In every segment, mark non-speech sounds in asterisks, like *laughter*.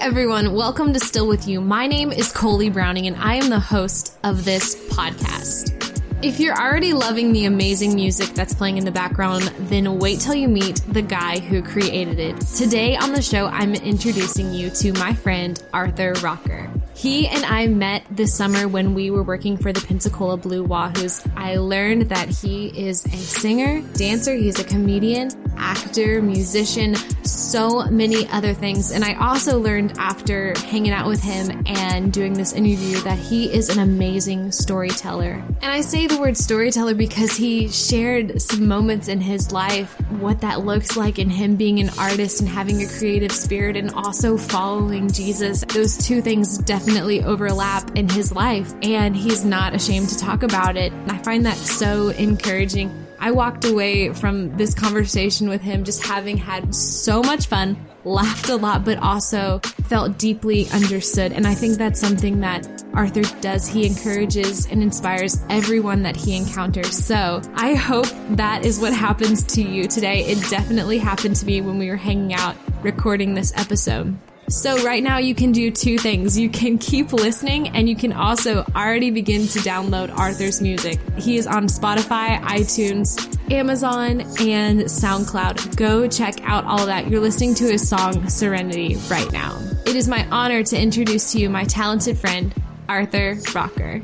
everyone. Welcome to Still With You. My name is Coley Browning, and I am the host of this podcast. If you're already loving the amazing music that's playing in the background, then wait till you meet the guy who created it. Today on the show, I'm introducing you to my friend, Arthur Rocker. He and I met this summer when we were working for the Pensacola Blue Wahoos. I learned that he is a singer, dancer, he's a comedian, actor, musician, so many other things. And I also learned after hanging out with him and doing this interview that he is an amazing storyteller. And I say the word storyteller because he shared some moments in his life, what that looks like in him being an artist and having a creative spirit and also following Jesus. Those two things definitely overlap in his life and he's not ashamed to talk about it. And I find that so encouraging. I walked away from this conversation with him just having had so much fun, laughed a lot, but also felt deeply understood. And I think that's something that Arthur does. He encourages and inspires everyone that he encounters. So I hope that is what happens to you today. It definitely happened to me when we were hanging out recording this episode. So right now you can do two things. You can keep listening and you can also already begin to download Arthur's music. He is on Spotify, iTunes, Amazon, and SoundCloud. Go check out all that. You're listening to his song Serenity right now. It is my honor to introduce to you my talented friend, Arthur Rocker.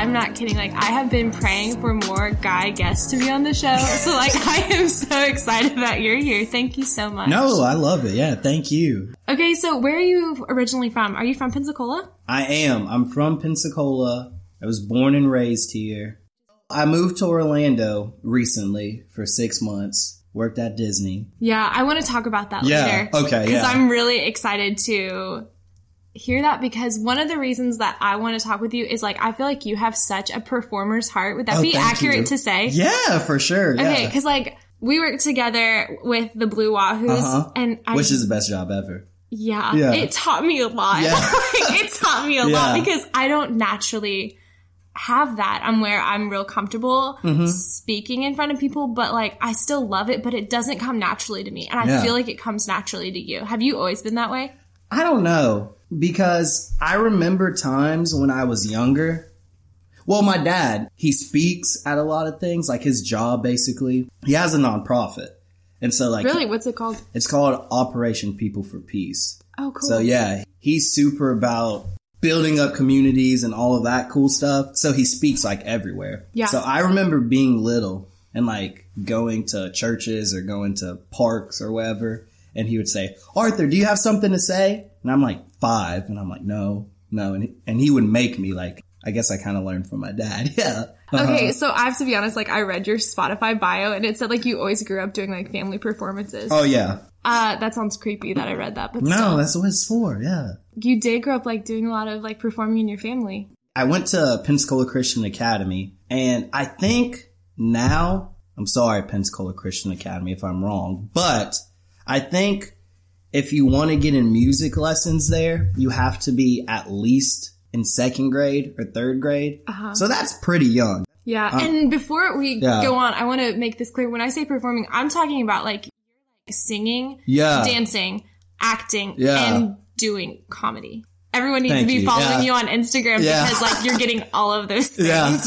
I'm not kidding. Like, I have been praying for more guy guests to be on the show. *laughs* So, like, I am so excited that you're here. Thank you so much. No, I love it. Yeah, thank you. Okay, so where are you originally from? Are you from Pensacola? I am. I'm from Pensacola. I was born and raised here. I moved to Orlando recently for six months. Worked at Disney. Yeah, I want to talk about that Yeah, later. okay, yeah. Because. I'm really excited to hear that because one of the reasons that I want to talk with you is like, I feel like you have such a performer's heart. Would that Oh, be accurate you. to say? Yeah, for sure. Okay, because like, we worked together with the Blue Wahoos, Uh-huh. and I Which is the best job ever. Yeah, Yeah. it taught me a lot. Yeah. *laughs* Like, it taught me a lot because I don't naturally have that. I'm where I'm real comfortable Mm-hmm. speaking in front of people, but like I still love it, but it doesn't come naturally to me. And I Yeah. feel like it comes naturally to you. Have you always been that way? I don't know because I remember times when I was younger. Well, my dad, he speaks at a lot of things, like his job basically. He has a nonprofit. And so like Really? What's it called? it's called Operation People for Peace. Oh, cool. So yeah, he's super about building up communities and all of that cool stuff. So he speaks like everywhere. Yeah. So I remember being little and like going to churches or going to parks or wherever. And he would say, Arthur, do you have something to say? And I'm like five and I'm like, no, no. And he, and he would make me like, I guess I kind of learned from my dad. *laughs* Yeah. Uh-huh. Okay, so I have to be honest, like I read your Spotify bio and it said like you always grew up doing like family performances. Oh yeah. Uh, that sounds creepy that I read that, but No, still. that's what it's for. Yeah. you did grow up like doing a lot of like performing in your family. I went to Pensacola Christian Academy, and I think now, I'm sorry, Pensacola Christian Academy, if I'm wrong, but I think if you want to get in music lessons there, you have to be at least in second grade or third grade. Uh-huh. So that's pretty young. Yeah, uh, and before we yeah. go on, I want to make this clear. When I say performing, I'm talking about like singing, Yeah. dancing, acting, Yeah. and doing comedy. Everyone needs Thank to be you. following Yeah. you on Instagram because like you're getting all of those *laughs* things. Yeah.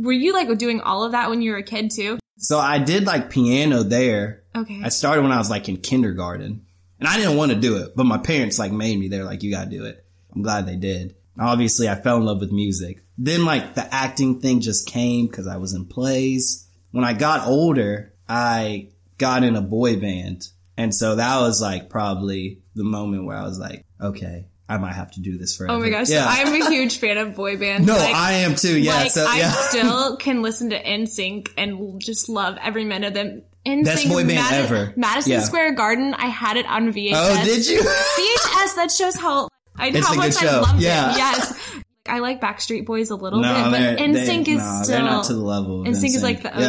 Were you like doing all of that when you were a kid too? So I did like piano there. Okay. I started when I was like in kindergarten and I didn't want to do it, but my parents like made me. They're like, you gotta do it. I'm glad they did. Obviously I fell in love with music. Then like the acting thing just came cause I was in plays. When I got older, I got in a boy band. And so that was like probably the moment where I was like, okay, I might have to do this forever. oh my gosh, Yeah. I'm a huge fan of boy bands. no, Like, I am too. Yeah. like so I *laughs* still can listen to NSYNC and just love every minute of them. NSYNC, Best boy band ever. Madison Yeah. Square Garden. I had it on VHS. oh, did you? *laughs* VHS. That shows how I It's how much I loved Yeah. it. Yes, I like Backstreet Boys a little no, bit, but NSYNC they, is no, still they're not to the level. of NSYNC is like the OG.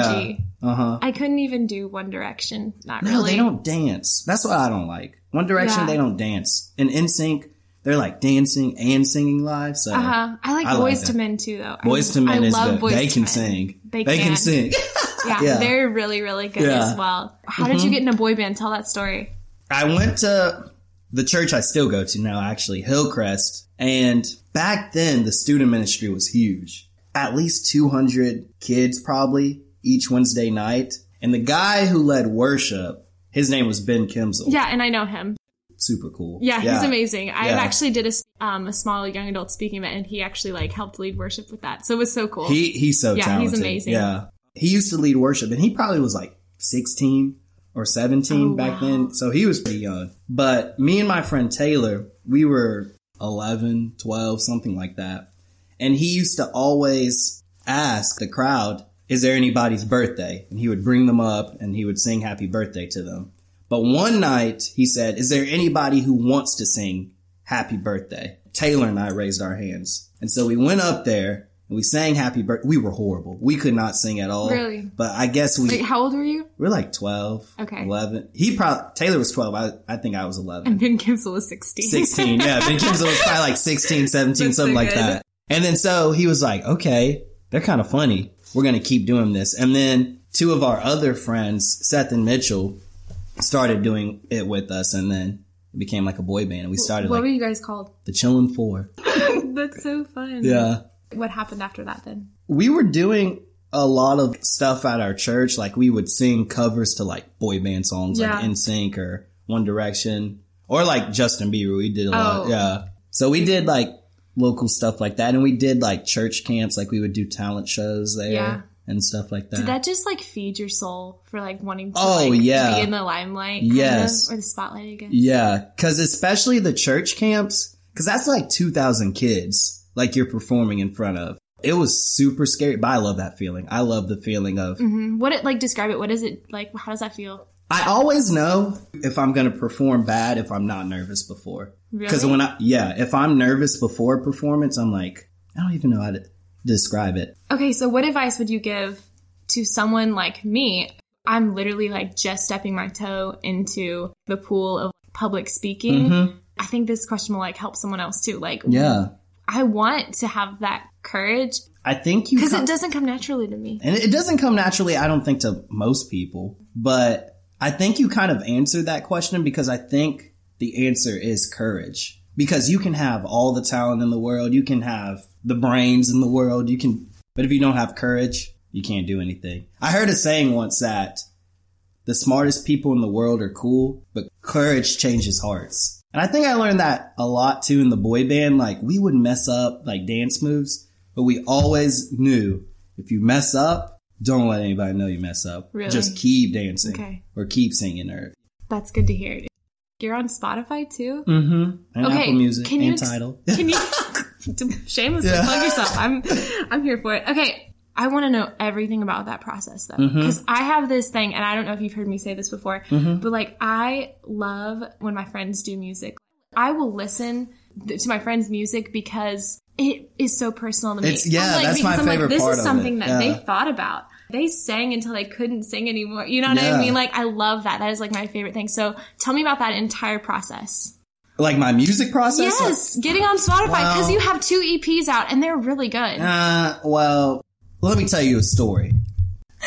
Yeah. Uh huh. I couldn't even do One Direction. Not No, really. they don't dance. That's what I don't like. One Direction, Yeah. they don't dance. In NSYNC, they're like dancing and singing live. So Uh huh. I like I Boys that. to Men too, though. I- Boyz II Men I is love good. Boys They can Men. sing. They They, can. can. sing. *laughs* Yeah, Yeah. they're really, really good Yeah. Mm-hmm. as well. How did you get in a boy band? Tell that story. I went to the church I still go to now, actually, Hillcrest. And back then, the student ministry was huge. At least 200 kids probably each Wednesday night. And the guy who led worship, his name was Ben Kimsel. Yeah, and I know him. Super cool. Yeah, he's amazing. I Yeah. actually did a, s- um, a small young adult speaking event, and he actually like helped lead worship with that. So it was so cool. He he's so Yeah, he's amazing. Yeah. He used to lead worship and he probably was like 16 or 17 Oh, back wow. then. So he was pretty young. But me and my friend Taylor, we were 11, 12, something like that. And he used to always ask the crowd, is there anybody's birthday? And he would bring them up and he would sing happy birthday to them. But one night he said, is there anybody who wants to sing happy birthday? Taylor and I raised our hands. And so we went up there and we sang happy birthday. We were horrible. We could not sing at all. Really? But I guess we, Wait, how old were you? We are like 12, Okay. 11. He probably, Taylor was 12. I, I think I was 11. And Ben Kimsel was 16. 16. Yeah. Ben *laughs* Kimsel was probably like 16, 17, That's so something like good. that. And then so he was like, okay, they're kind of funny. We're going to keep doing this. And then two of our other friends, Seth and Mitchell, started doing it with us. And then it became like a boy band. And we started what like were you guys called? the Chillin' Four. *laughs* That's so fun. Yeah. What happened after that then? we were doing a lot of stuff at our church. Like we would sing covers to like boy band songs, Yeah. like NSYNC or One Direction, or like Justin Bieber. We did a lot. Oh. Yeah. So we did like local stuff like that, and we did like church camps. Like we would do talent shows there Yeah. and stuff like that. Did that just like feed your soul for like wanting to Oh, like, yeah. be in the limelight? Yes. of, or the spotlight, I guess. yeah, because especially the church camps, because that's like two thousand kids, like you're performing in front of. It was super scary, but I love that feeling. I love the feeling of hmm What it like describe it? What is it like? How does that feel? I always know if I'm going to perform bad if I'm not nervous before. Because Really? when I, yeah, if I'm nervous before a performance, I'm like, I don't even know how to describe it. Okay, so what advice would you give to someone like me? I'm literally like just stepping my toe into the pool of public speaking. I think this question will like help someone else too. Like, Yeah. I want to have that courage I think you, because it doesn't come naturally to me. and it doesn't come naturally, I don't think to most people, but I think you kind of answered that question because I think the answer is courage. Because you can have all the talent in the world, you can have the brains in the world, you can, but if you don't have courage, you can't do anything. I heard a saying once that the smartest people in the world are cool, but courage changes hearts. And I think I learned that a lot too in the boy band. Like we would mess up like dance moves, but we always knew if you mess up, don't let anybody know you mess up. Really? Just keep dancing Okay. or keep singing or That's good to hear. You're on Spotify too. mm-hmm. and Okay, Apple Music can you and Tidal. Can you *laughs* *laughs* shamelessly Yeah. plug yourself? I'm I'm here for it. Okay. I want to know everything about that process though. Mm-hmm. Because I have this thing, and I don't know if you've heard me say this before, but like I love when my friends do music. I will listen to my friends' music because it is so personal to me. It's- yeah, like, that's my I'm favorite like, this is something that Yeah. they thought about. They sang until they couldn't sing anymore. You know what I mean? Like I love that. That is like my favorite thing. So tell me about that entire process. like my music process. Yes, getting on Spotify because Well- you have two EPs out and they're really good. Uh, well, let me tell you a story.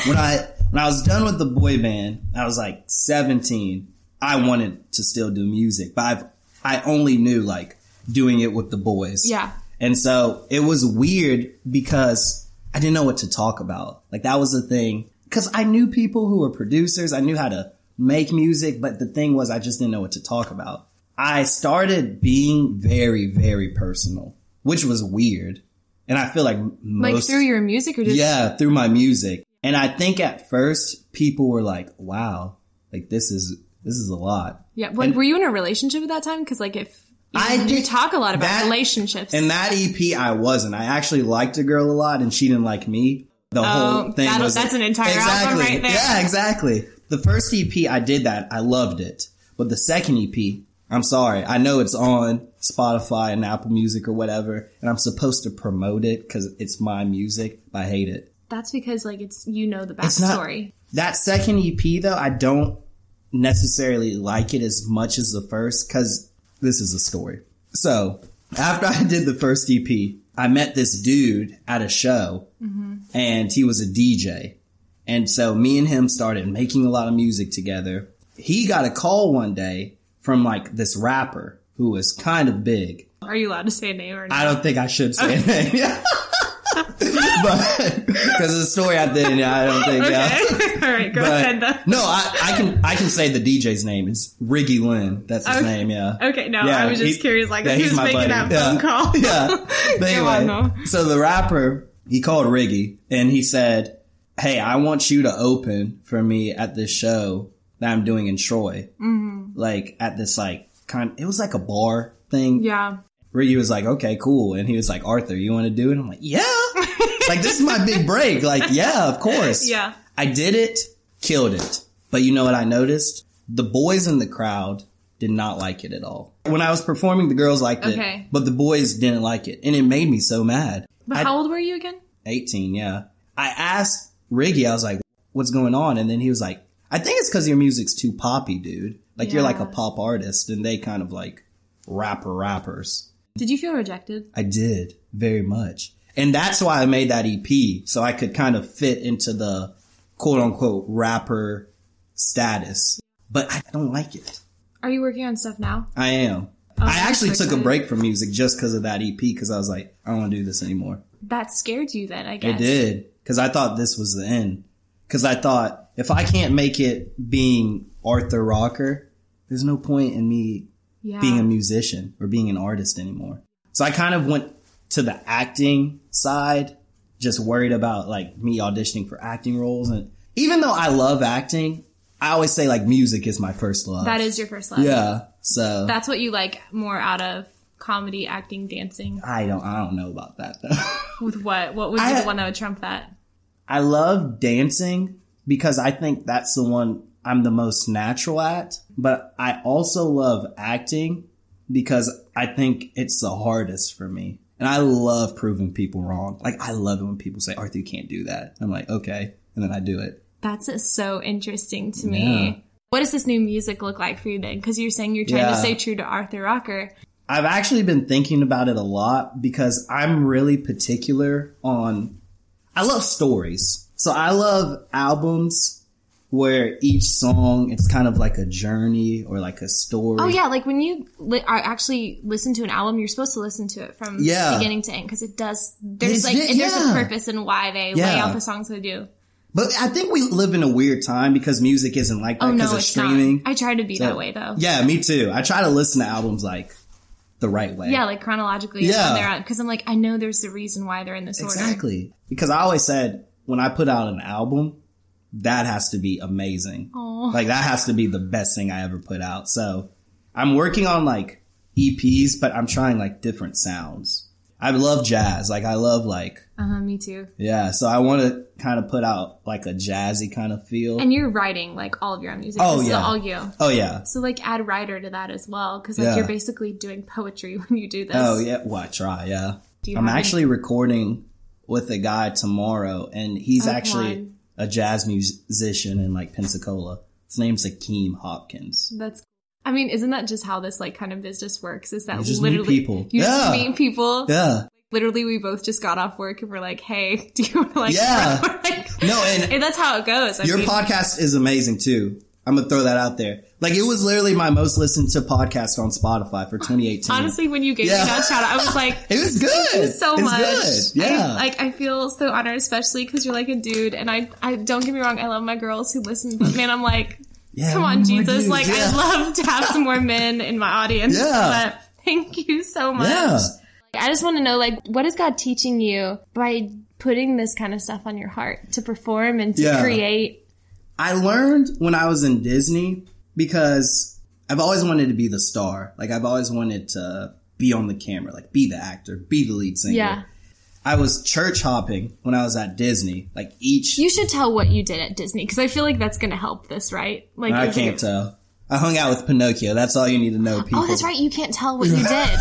When I when I was done with the boy band, I was like 17. I wanted to still do music, but I've I only knew like doing it with the boys. yeah, And so it was weird because I didn't know what to talk about. Like that was the thing. Cause I knew people who were producers. I knew how to make music, but the thing was I just didn't know what to talk about. I started being very, very personal, which was weird. And I feel like most, like through your music or just yeah, through my music. And I think at first people were like, wow, like this is, this is a lot. yeah. Like, were you in a relationship at that time? Because like if you, I you did- talk a lot about that- relationships. In that EP, I wasn't. I actually liked a girl a lot, and she didn't like me. The oh, whole thing Oh, was that's an entire album right there. Yeah, exactly. The first EP, I did that. I loved it. But the second EP, I'm sorry. I know it's on Spotify and Apple Music or whatever, and I'm supposed to promote it because it's my music. But I hate it. that's because like it's you know the backstory. That second EP, though, I don't necessarily like it as much as the first because this is a story. So after *laughs* I did the first EP, I met this dude at a show mm-hmm. and he was a DJ. And so me and him started making a lot of music together. he got a call one day from like this rapper who was kind of big. Are you allowed to say a name or not? I don't think I should say a name. *laughs* But because the story I did, I don't think. Okay. Yeah. *laughs* All right, go But ahead. then. no, I, I can I can say the DJ's name. is Riggy Lynn. That's his Okay. name. Yeah. Okay, no, Yeah, I was just he- curious, like, yeah, who's he's making buddy. that Yeah. phone call? *laughs* yeah. But anyway, so the rapper, he called Riggy and he said, Hey, I want you to open for me at this show that I'm doing in Troy. Mm-hmm. Like at this like kind, of, it was like a bar thing. Yeah. Riggy was like, okay, cool. And he was like, Arthur, you want to do it? I'm like, yeah. like this is my big break. Like, yeah, of course. Yeah. I did it, killed it. But you know what I noticed? The boys in the crowd did not like it at all. When I was performing, the girls liked Okay. it, but the boys didn't like it. And it made me so mad. But I- how old were you again? 18, yeah. I asked Riggy, I was like, what's going on? And then he was like, I think it's because your music's too poppy, dude. Like you're like a pop artist and they kind of like rapper rappers. Did you feel rejected? I did very much. And that's why I made that EP. So I could kind of fit into the quote unquote rapper status. But I don't like it. Are you working on stuff now? I am. Oh, I actually took a break from music just because of that EP because I was like, I don't want to do this anymore. That scared you then, I guess. It did because I thought this was the end. Because I thought if I can't make it being Arthur Rocker, there's no point in me Yeah. being a musician or being an artist anymore. So I kind of went to the acting side, just worried about like me auditioning for acting roles. And even though I love acting, I always say like music is my first love. that is your first love. yeah. So That's what you like more out of comedy, acting, dancing. I don't, I don't know about that though. *laughs* With what? What would be I- the one that would trump that? I love dancing because I think that's the one I'm the most natural at. But I also love acting because I think it's the hardest for me. And I love proving people wrong. Like, I love it when people say, Arthur, you can't do that. I'm like, okay. And then I do it. That's so interesting to me. Yeah. What does this new music look like for you then? Because you're saying you're trying to stay true to Arthur Rocker. I've actually been thinking about it a lot because I'm really particular on, I love stories. So I love albums where each song, it's kind of like a journey or like a story. Oh yeah, like when you li- are actually listen to an album, you're supposed to listen to it from Yeah. beginning to end because it does. There's It's like di- there's a purpose in why they lay out the songs they do. But I think we live in a weird time because music isn't like that Oh because no, of streaming. not. I try to be So- that way though. Yeah, me too. I try to listen to albums like the right way. Yeah, like chronologically. Yeah. because I'm like I know there's a reason why they're in this order. exactly. Because I always said when I put out an album, that has to be amazing. Aw. Like that has to be the best thing I ever put out. So I'm working on like EPs, but I'm trying like different sounds. I love jazz. Like I love like Uh huh. Me too. yeah. So I want to kind of put out like a jazzy kind of feel. And you're writing like all of your own music. Oh, this yeah. is all you. oh yeah. So like add writer to that as well because like Yeah. you're basically doing poetry *laughs* when you do this. Oh yeah, well I try, yeah. Do you I'm have any- actually recording with a guy tomorrow, and he's Oh, actually a jazz musician in like Pensacola. His name's Akeem Hopkins. That's. I mean, isn't that just how this like kind of business works? Is that You just meet literally people. you Yeah. just meet people? Yeah, Literally, we both just got off work and we're like, "Hey, *laughs* do you want to like?" Yeah. *laughs* like- No, and- and *laughs* that's how it goes. I your mean, podcast is amazing too. I'm gonna throw that out there. Like it was literally my most listened to podcast on Spotify for 2018. honestly, when you gave Yeah. me that shout out, I was like. *laughs* it was good. Thank you so it's much. Good. Yeah. I, like I feel so honored, especially because you're like a dude, and I, I don't get me wrong, I love my girls who listen, but man, I'm like, *laughs* yeah. come on, Jesus, dudes. like yeah. I'd love to have some more *laughs* men in my audience. Yeah. But thank you so much. Yeah. I just want to know, like, what is God teaching you by putting this kind of stuff on your heart to perform and to create? I learned when I was in Disney because I've always wanted to be the star. Like I've always wanted to be on the camera, like be the actor, be the lead singer. Yeah. I was church hopping when I was at Disney. Like each, You should tell what you did at Disney because I feel like that's going to help this, right? Like, I can't tell. I hung out with Pinocchio. That's all you need to know, oh, people. Oh, that's right. You can't tell what you did. *laughs*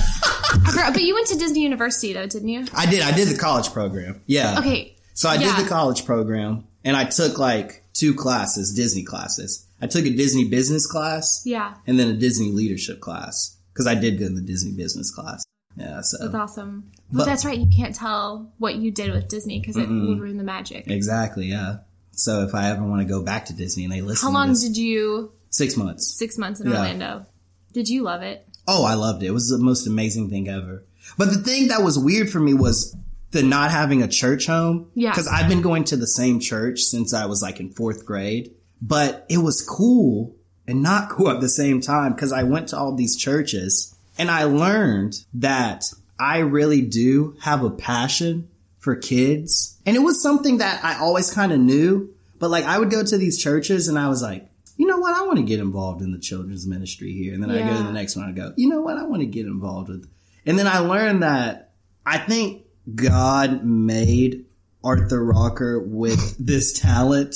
But you went to Disney University though, didn't you? I did. I did the college program. Yeah. Okay. So I Yeah. did the college program and I took like two classes, Disney classes. I took a Disney business class Yeah. and then a Disney leadership class because I did good in the Disney business class. Yeah. So That's awesome. But, But- that's right. You can't tell what you did with Disney because it would ruin the magic. Exactly, yeah. So if I ever want to go back to Disney and they listen How long this, did you Six months. Six months in Yeah. Orlando. Did you love it? Oh, I loved it. It was the most amazing thing ever. But the thing that was weird for me was the not having a church home. Yeah. Cause I've been going to the same church since I was like in fourth grade, but it was cool and not *laughs* cool at the same time because I went to all these churches and I learned that I really do have a passion for kids. And it was something that I always kind of knew, but like I would go to these churches and I was like, you know what? I want to get involved in the children's ministry here. And then I go to the next one. I go, you know what? I want to get involved with. And then I learned that I think God made Arthur Rocker with *laughs* this talent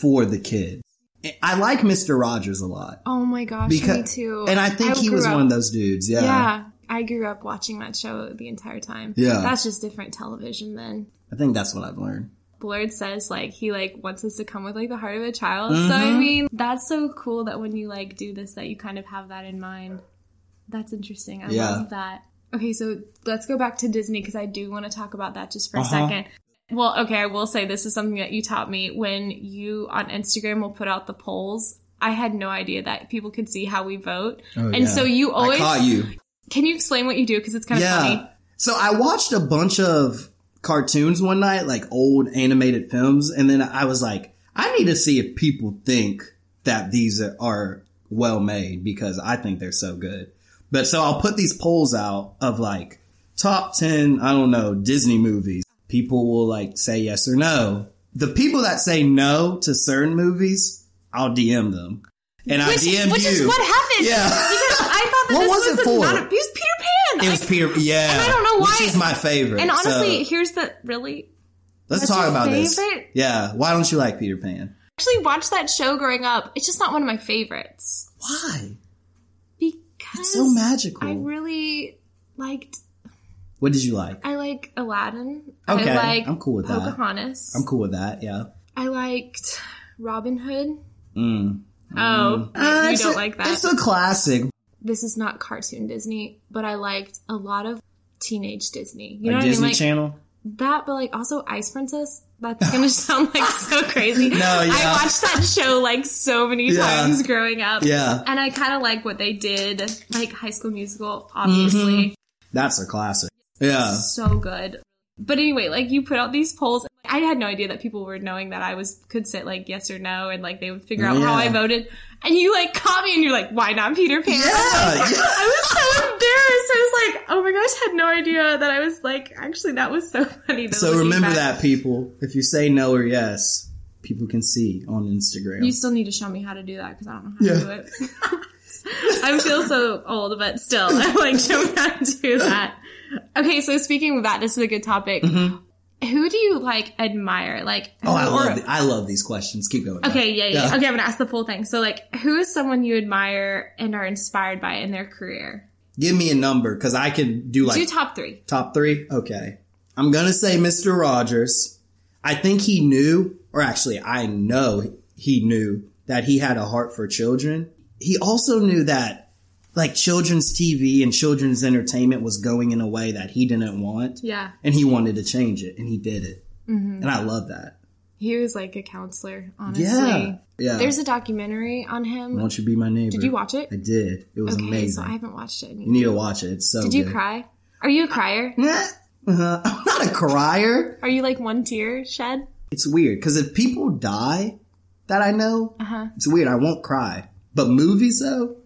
for the kids. I like Mr. Rogers a lot Oh my gosh, because, me too. and I think he was up- one of those dudes. Yeah. Yeah, I grew up watching that show the entire time. Yeah. that's just different television then. I think that's what I've learned. Blurred says like he like wants us to come with like the heart of a child. So I Mhm. mean, that's so cool that when you like do this that you kind of have that in mind. That's interesting. I Yeah. love that. Okay, so let's go back to Disney because I do want to talk about that just for a Uh-huh. second. Well, okay, I will say this is something that you taught me when you on Instagram will put out the polls. I had no idea that people could see how we vote. Oh, and yeah. so you always I caught you. Can you explain what you do because it's kind of Yeah. funny. So I watched a bunch of cartoons one night, like old animated films, and then I was like, I need to see if people think that these are, are well made because I think they're so good. But so I'll put these polls out of like top 10, I don't know, Disney movies. People will like say yes or no. The people that say no to certain movies, I'll DM them. And I Which, DM which you. is what happened. Yeah. Because I thought that *laughs* What this was it was, for? not a, it was Peter Pan. It was I- Peter, yeah. And I don't know why- Which is my favorite. and honestly, So- here's the really Let's talk about this. Yeah. Why don't you like Peter Pan? actually watched that show growing up. It's just not one of my favorites Why? because it's so magical. I really liked. What did you like? I like Aladdin. Okay, I like I'm cool with that. Pocahontas. I'm cool with that. Yeah. I liked Robin Hood. Mm. Oh, Uh, you it's don't a- like that. It's a classic. this is not cartoon Disney, but I liked a lot of teenage Disney. You know Like what Disney I mean? Like Channel. that, but like also Ice Princess. That's gonna *laughs* sound like so crazy. *laughs* No, yeah. I watched that show like so many Yeah. times growing up. Yeah. And I kind of like what they did, like High School Musical, obviously. Mm-hmm. That's a classic. Yeah. So good. But anyway, like you put out these polls. I had no idea that people were knowing that I was could sit like yes or no, and like they would figure out how I voted. And you like caught me, and you're like, "Why not Peter Pan?" Yeah, *laughs* I was, yeah. I was so embarrassed. I was like, "Oh my gosh!" I had no idea that I was like. Actually, that was so funny. though, So remember back. that, people. If you say no or yes, people can see on Instagram. You still need to show me how to do that because I don't know how to do it. *laughs* I feel so old, but still, *laughs* I'm like show me how to do that. Okay, so speaking of that, this is a good topic. Who do you like admire? Like, Mm-hmm. oh, I love, the- I love these questions. Keep going. Okay, yeah, yeah, Okay, I'm gonna ask the full thing. So, like, who is someone you admire and are inspired by in their career? Give me a number because I can do like do top three. Top three? Okay. I'm gonna say Mr. Rogers. I think he knew, or actually I know he knew that he had a heart for children. He also knew that like children's TV and children's entertainment was going in a way that he didn't want. Yeah, And he wanted to change it and he did it. And I love that. he was like a counselor. Honestly, Yeah. Yeah. there's a documentary on him. Won't you be my neighbor? Did you watch it? I did. It was okay, amazing. so I haven't watched it. you need to watch it. It's so Did you good. cry? Are you a crier? Nah. *laughs* Uh, I'm not a crier. Are you like one tear shed? it's weird because if people die that I know, Uh huh. it's weird. I won't cry. But movies though,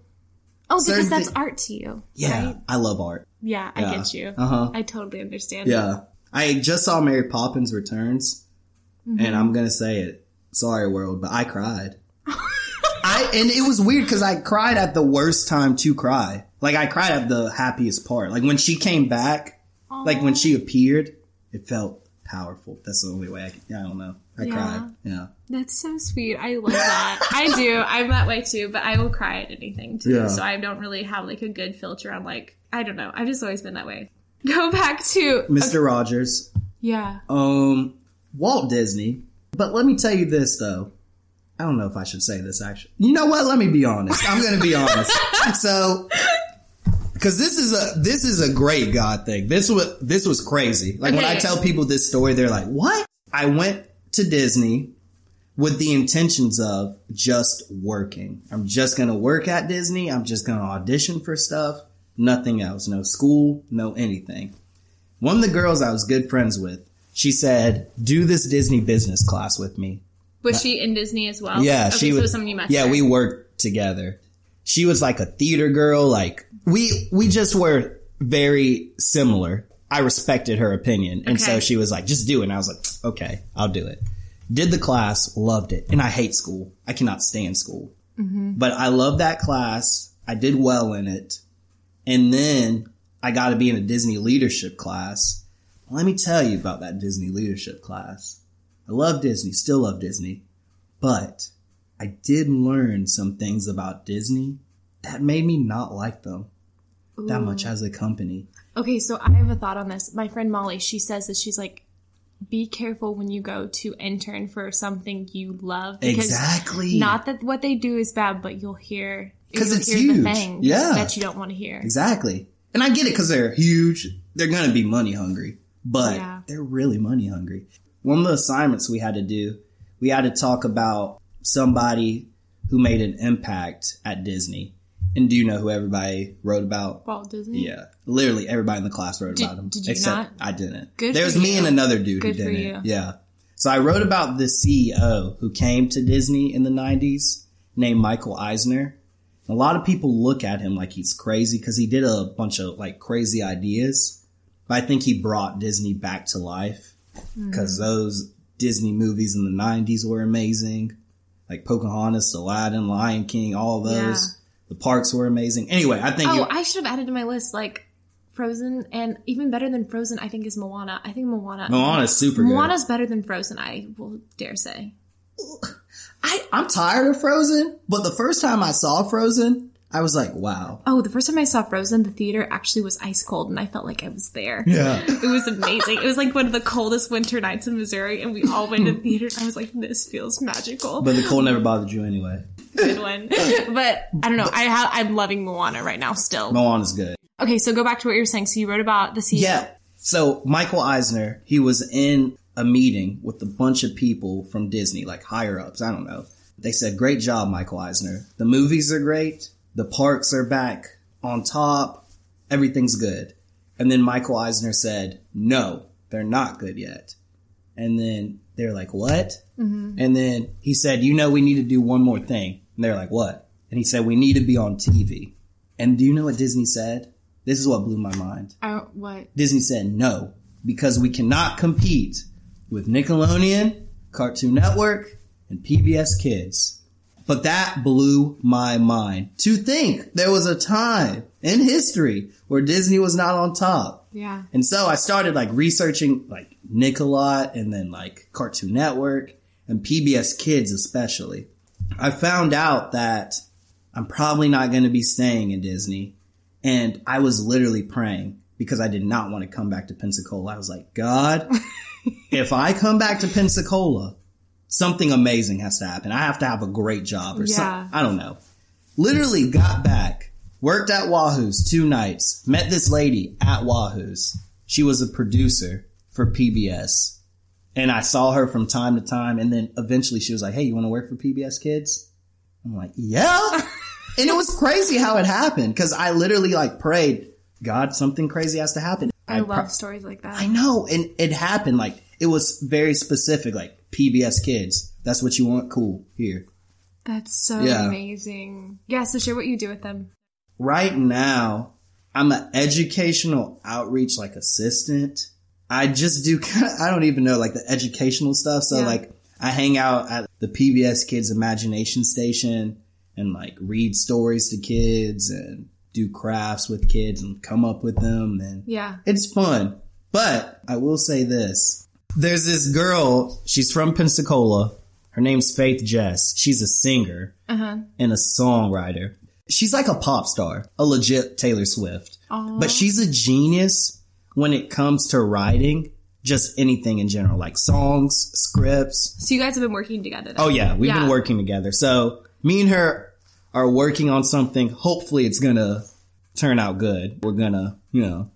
Oh, because that's thi- art to you. yeah, right? I love art. Yeah, I Yeah. get you. Uh huh. I totally understand. Yeah, I just saw Mary Poppins Returns, Mm-hmm. and I'm gonna say it. Sorry, world, but I cried. I and it was weird because I cried at the worst time to cry. Like I cried at the happiest part. Like when she came back, like when she appeared, it felt powerful. That's the only way I. Can, I don't know. I Yeah. cried. Yeah. That's so sweet. I love that. *laughs* I do. I'm that way too, but I will cry at anything too. Yeah. So I don't really have like a good filter on like I don't know. I've just always been that way. *laughs* Go back to Mr. Rogers, yeah. um, Walt Disney. But let me tell you this though. I don't know if I should say this actually. You know what? Let me be honest. I'm going to be honest. *laughs* So, because this is a this is a great God thing. This was this was crazy. Like when I tell people this story, they're like, "What?" I went to Disney with the intentions of just working. I'm just going to work at Disney. I'm just going to audition for stuff. Nothing else. No school, no anything. One of the girls I was good friends with, she said, do this Disney business class with me. Was she in Disney as well? Yeah, okay, she so was. it was someone you met. yeah, there. we worked together. She was like a theater girl. Like we, we just were very similar. I respected her opinion. And so she was like, just do it. And I was like, okay, I'll do it. Did the class, loved it. And I hate school. I cannot stand school. Mm-hmm. But I love that class. I did well in it. And then I got to be in a Disney leadership class. Let me tell you about that Disney leadership class. I love Disney, still love Disney, but I did learn some things about Disney that made me not like them that much as a company. Okay, so I have a thought on this. My friend Molly, she says that she's like, be careful when you go to intern for something you love. Because Exactly. Not that what they do is bad, but you'll hear 'Cause you'll it's hear the huge. Yeah. that you don't want to hear. Exactly. And I get it because they're huge. They're going to be money hungry, but Yeah. they're really money hungry. One of the assignments we had to do, we had to talk about somebody who made an impact at Disney. And do you know who everybody wrote about? Walt Disney. Yeah, literally everybody in the class wrote Did- about him. did you except not? I didn't. Good There was me you. and another dude Good who didn't. Yeah. So I wrote about the CEO who came to Disney in the '90s, named Michael Eisner. A lot of people look at him like he's crazy because he did a bunch of like crazy ideas. But I think he brought Disney back to life Mm. because those Disney movies in the '90s were amazing, like Pocahontas, Aladdin, Lion King, all those. Yeah. The parks were amazing. Anyway, I think Oh, I should have added to my list like Frozen, and even better than Frozen, I think is Moana. I think Moana. Moana's super good. Moana's better than Frozen. I will dare say. I, I'm tired of Frozen, but the first time I saw Frozen, I was like, wow. Oh, the first time I saw Frozen, the theater actually was ice cold, and I felt like I was there. Yeah. It was amazing. It was like one of the coldest winter nights in Missouri, and we all went to the theater. And I was like, "This feels magical." But the cold never bothered you anyway. Good one. But I don't know. I ha- I'm loving Moana right now still. Moana's good. Okay, so go back to what you were saying. So you wrote about the CEO. Yeah. So Michael Eisner, he was in a meeting with a bunch of people from Disney, like higher ups. I don't know. They said, great job, Michael Eisner. The movies are great. The parks are back on top. Everything's good. And then Michael Eisner said, no, they're not good yet. And then they're like, what? Mm-hmm. And then he said, you know, we need to do one more thing. And they're like, what? And he said, we need to be on TV. And do you know what Disney said? This is what blew my mind. I what? Disney said no because we cannot compete with Nickelodeon, Cartoon Network, and PBS Kids. But that blew my mind to think there was a time in history where Disney was not on top. Yeah. And so I started like researching like Nickelot and then like Cartoon Network and PBS Kids especially. I found out that I'm probably not going to be staying in Disney. And I was literally praying because I did not want to come back to Pensacola. I was like, God, *laughs* if I come back to Pensacola, something amazing has to happen. I have to have a great job or Yeah. something. I don't know. Literally got back, worked at Wahoo's two nights, met this lady at Wahoo's. She was a producer for PBS. And I saw her from time to time. And then eventually she was like, Hey, you want to work for PBS Kids? I'm like, yeah. *laughs* and it was crazy how it happened because I literally like prayed, God, something crazy has to happen. I, love pro- stories like that. I know. And it happened. Like it was very specific, like PBS Kids. That's what you want. Cool. Here. That's so Yeah. amazing. Yeah, so share what you do with them. right now I'm an educational outreach like assistant. I just do *laughs* kind of, I don't even know like the educational stuff. So Yeah. like I hang out at the PBS Kids Imagination Station and like read stories to kids and do crafts with kids and come up with them and Yeah. it's fun. But I will say this. There's this girl, she's from Pensacola. Her name's Faith Jess. She's a singer Uh-huh. and a songwriter. She's like a pop star, a legit Taylor Swift. Aw. But she's a genius when it comes to writing just anything in general, like songs, scripts. So you guys have been working together. Then. Oh yeah, we've Yeah. been working together. So me and her are working on something. Hopefully it's gonna turn out good. We're gonna, you know,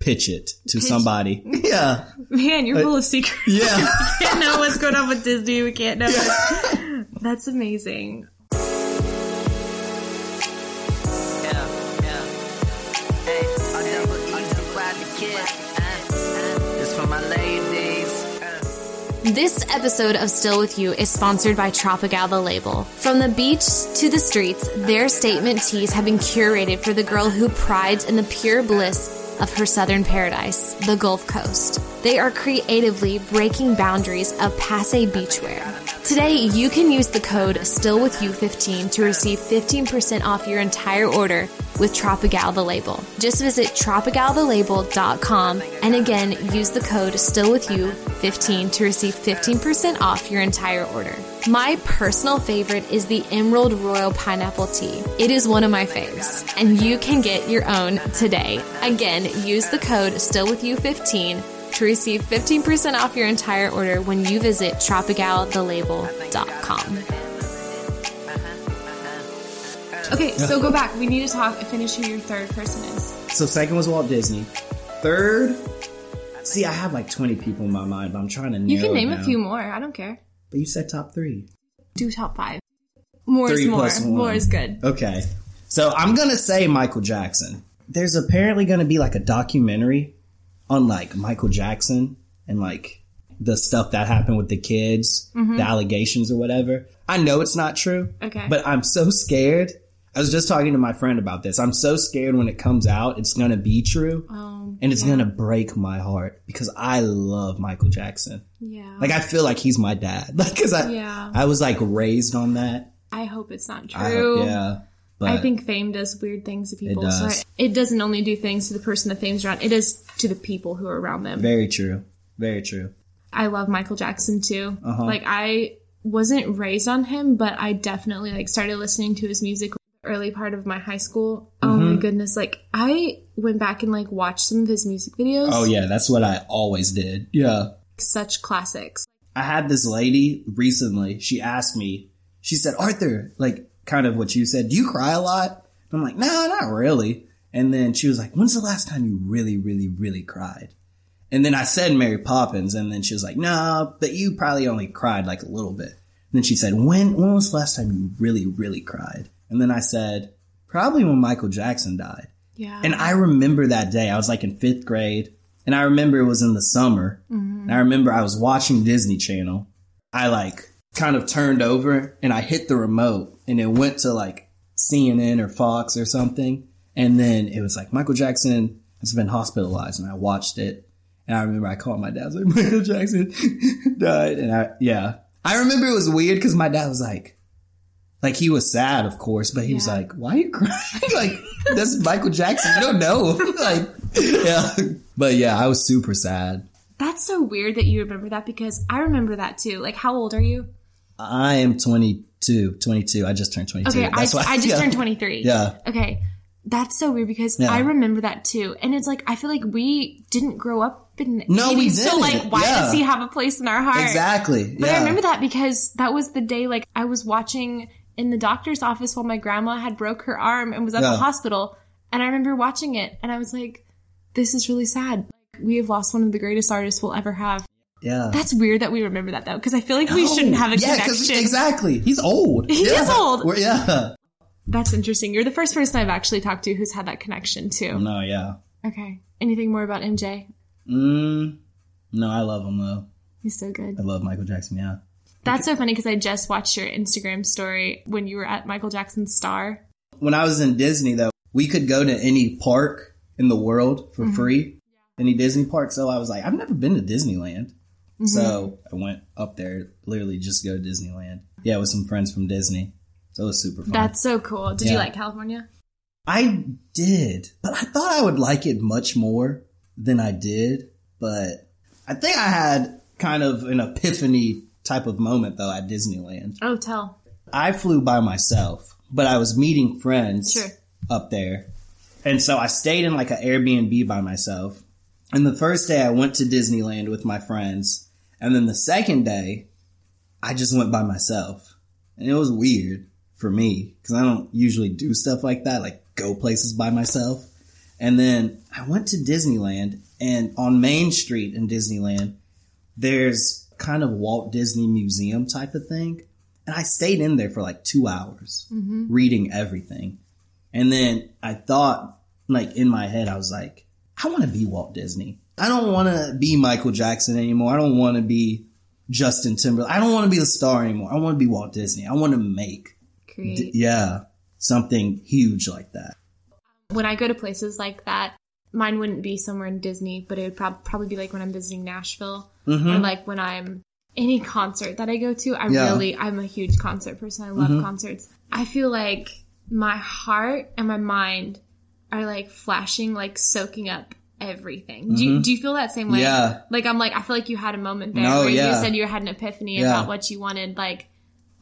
pitch it to somebody. *laughs* yeah. Man, you're full of secrets. Yeah. *laughs* we can't know what's going on with Disney. We can't know. *laughs* That's amazing. Yeah, yeah. Hey, I never easy ride the kid. Uh, uh, This for my ladies. Uh. This episode of Still With You is sponsored by Tropical the Label. From the beach to the streets, their statement tees have been curated for the girl who prides in the pure bliss of her southern paradise, the Gulf Coast. They are creatively breaking boundaries of passe beachwear. Today, you can use the code StillWithYou15 to receive 15% off your entire order with Tropical the Label. Just visit tropicalthelabel.com and again, use the code StillWithYou15 to receive 15% off your entire order. My personal favorite is the Emerald Royal Pineapple Tee. It is one of my faves, and you can get your own today. Again, use the code StillWithYou15 to receive 15% off your entire order when you visit tropicalthelabel.com. Okay, so go back. We need to talk, finish who your third person is. So second was Walt Disney. Third, see, I have like 20 people in my mind, but I'm trying to narrow You can it name a down. few more. I don't care. But you said top three. Do top five. More is more. plus one. More is good. Okay. So I'm gonna say Michael Jackson. There's apparently gonna be like a documentary on like Michael Jackson and like the stuff that happened with the kids, mm-hmm. the allegations or whatever. I know it's not true. Okay. But I'm so scared. I was just talking to my friend about this. I'm so scared when it comes out, it's gonna be true. Um, and it's gonna break my heart because I love Michael Jackson. yeah. Like I feel like he's my dad. *laughs* Like cause I, Yeah. I was like raised on that. I hope it's not I- true. yeah. But I think fame does weird things to people. It, does. So it doesn't only do things to the person that fame's around, it does to the people who are around them. Very true. Very true. I love Michael Jackson too. Uh-huh. Like I wasn't raised on him, but I definitely like started listening to his music early part of my high school. Oh Mm-hmm. my goodness. Like I went back and like watched some of his music videos. Oh yeah, that's what I always did. Yeah. Such classics. I had this lady recently, she asked me, she said, Arthur, like kind of what you said, do you cry a lot? I'm like, no, not really. And then she was like, when's the last time you really, really, really cried? And then I said Mary Poppins, and then she was like, no, but you probably only cried like a little bit. And then she said, when, when was the last time you really, really cried? And then I said, probably when Michael Jackson died. Yeah. And I remember that day. I was like in fifth grade, and I remember it was in the summer. And I remember I was watching Disney Channel. I like kind of turned over and I hit the remote, and it went to like CNN or Fox or something. And then it was like Michael Jackson has been hospitalized, and I watched it. And I remember I called my dad. I was like, Michael Jackson *laughs* died, and I yeah. I remember it was weird because my dad was like, like he was sad, of course, but he was like, "Why are you crying? *laughs* like that's Michael Jackson. You don't know." *laughs* like, yeah, but yeah, I was super sad. That's so weird that you remember that because I remember that too. Like how old are you? I am 22. 22. I just turned 22. Okay, I, why- I just *laughs* yeah. turned 23. Yeah. Okay. That's so weird because Yeah. I remember that too. And it's like, I feel like we didn't grow up in the No, we 80s, So didn't. like, why Yeah. does he have a place in our heart? Exactly. But yeah. I remember that because that was the day like I was watching in the doctor's office while my grandma had broke her arm and was at Yeah. the hospital. And I remember watching it and I was like, this is really sad. Like, we have lost one of the greatest artists we'll ever have. Yeah. That's weird that we remember that though, because I feel like we shouldn't have a yeah, connection. exactly. He's old. He yeah. is old. We're- yeah. That's interesting. You're the first person I've actually talked to who's had that connection too. No, yeah. Okay. Anything more about MJ? Mm, no, I love him though. He's so good. I love Michael Jackson. Yeah. That's so funny because I just watched your Instagram story when you were at Michael Jackson's Star. When I was in Disney though, we could go to any park in the world Mm-hmm. for free. Any Disney park. So I was like, I've never been to Disneyland. Mm-hmm. So I went up there literally just to go to Disneyland. Yeah, with some friends from Disney. So it was super fun. That's so cool. Did you like California? I did, but I thought I would like it much more than I did. But I think I had kind of an epiphany type of moment though at Disneyland. Oh, tell. I flew by myself, but I was meeting friends Sure. up there. And so I stayed in like an Airbnb by myself. And the first day I went to Disneyland with my friends. And then the second day, I just went by myself. And it was weird for me because I don't usually do stuff like that, like go places by myself. And then I went to Disneyland and on Main Street in Disneyland, there's kind of Walt Disney Museum type of thing. And I stayed in there for like two hours Mm-hmm. reading everything. And then I thought, like in my head, I was like, I want to be Walt Disney. I don't want to be Michael Jackson anymore. I don't want to be Justin Timberlake. I don't want to be the star anymore. I want to be Walt Disney. I want to make, d- yeah, something huge like that. when I go to places like that, mine wouldn't be somewhere in Disney, but it would prob- probably be like when I'm visiting Nashville Mm-hmm. or like when I'm any concert that I go to. I Yeah. really, I'm a huge concert person. I love mm-hmm. concerts. I feel like my heart and my mind are like flashing, like soaking up everything. Do, you, mm-hmm. do you feel that same way? Yeah. Like I'm like, I feel like you had a moment there No, where you said you had an epiphany Yeah. about what you wanted. Like,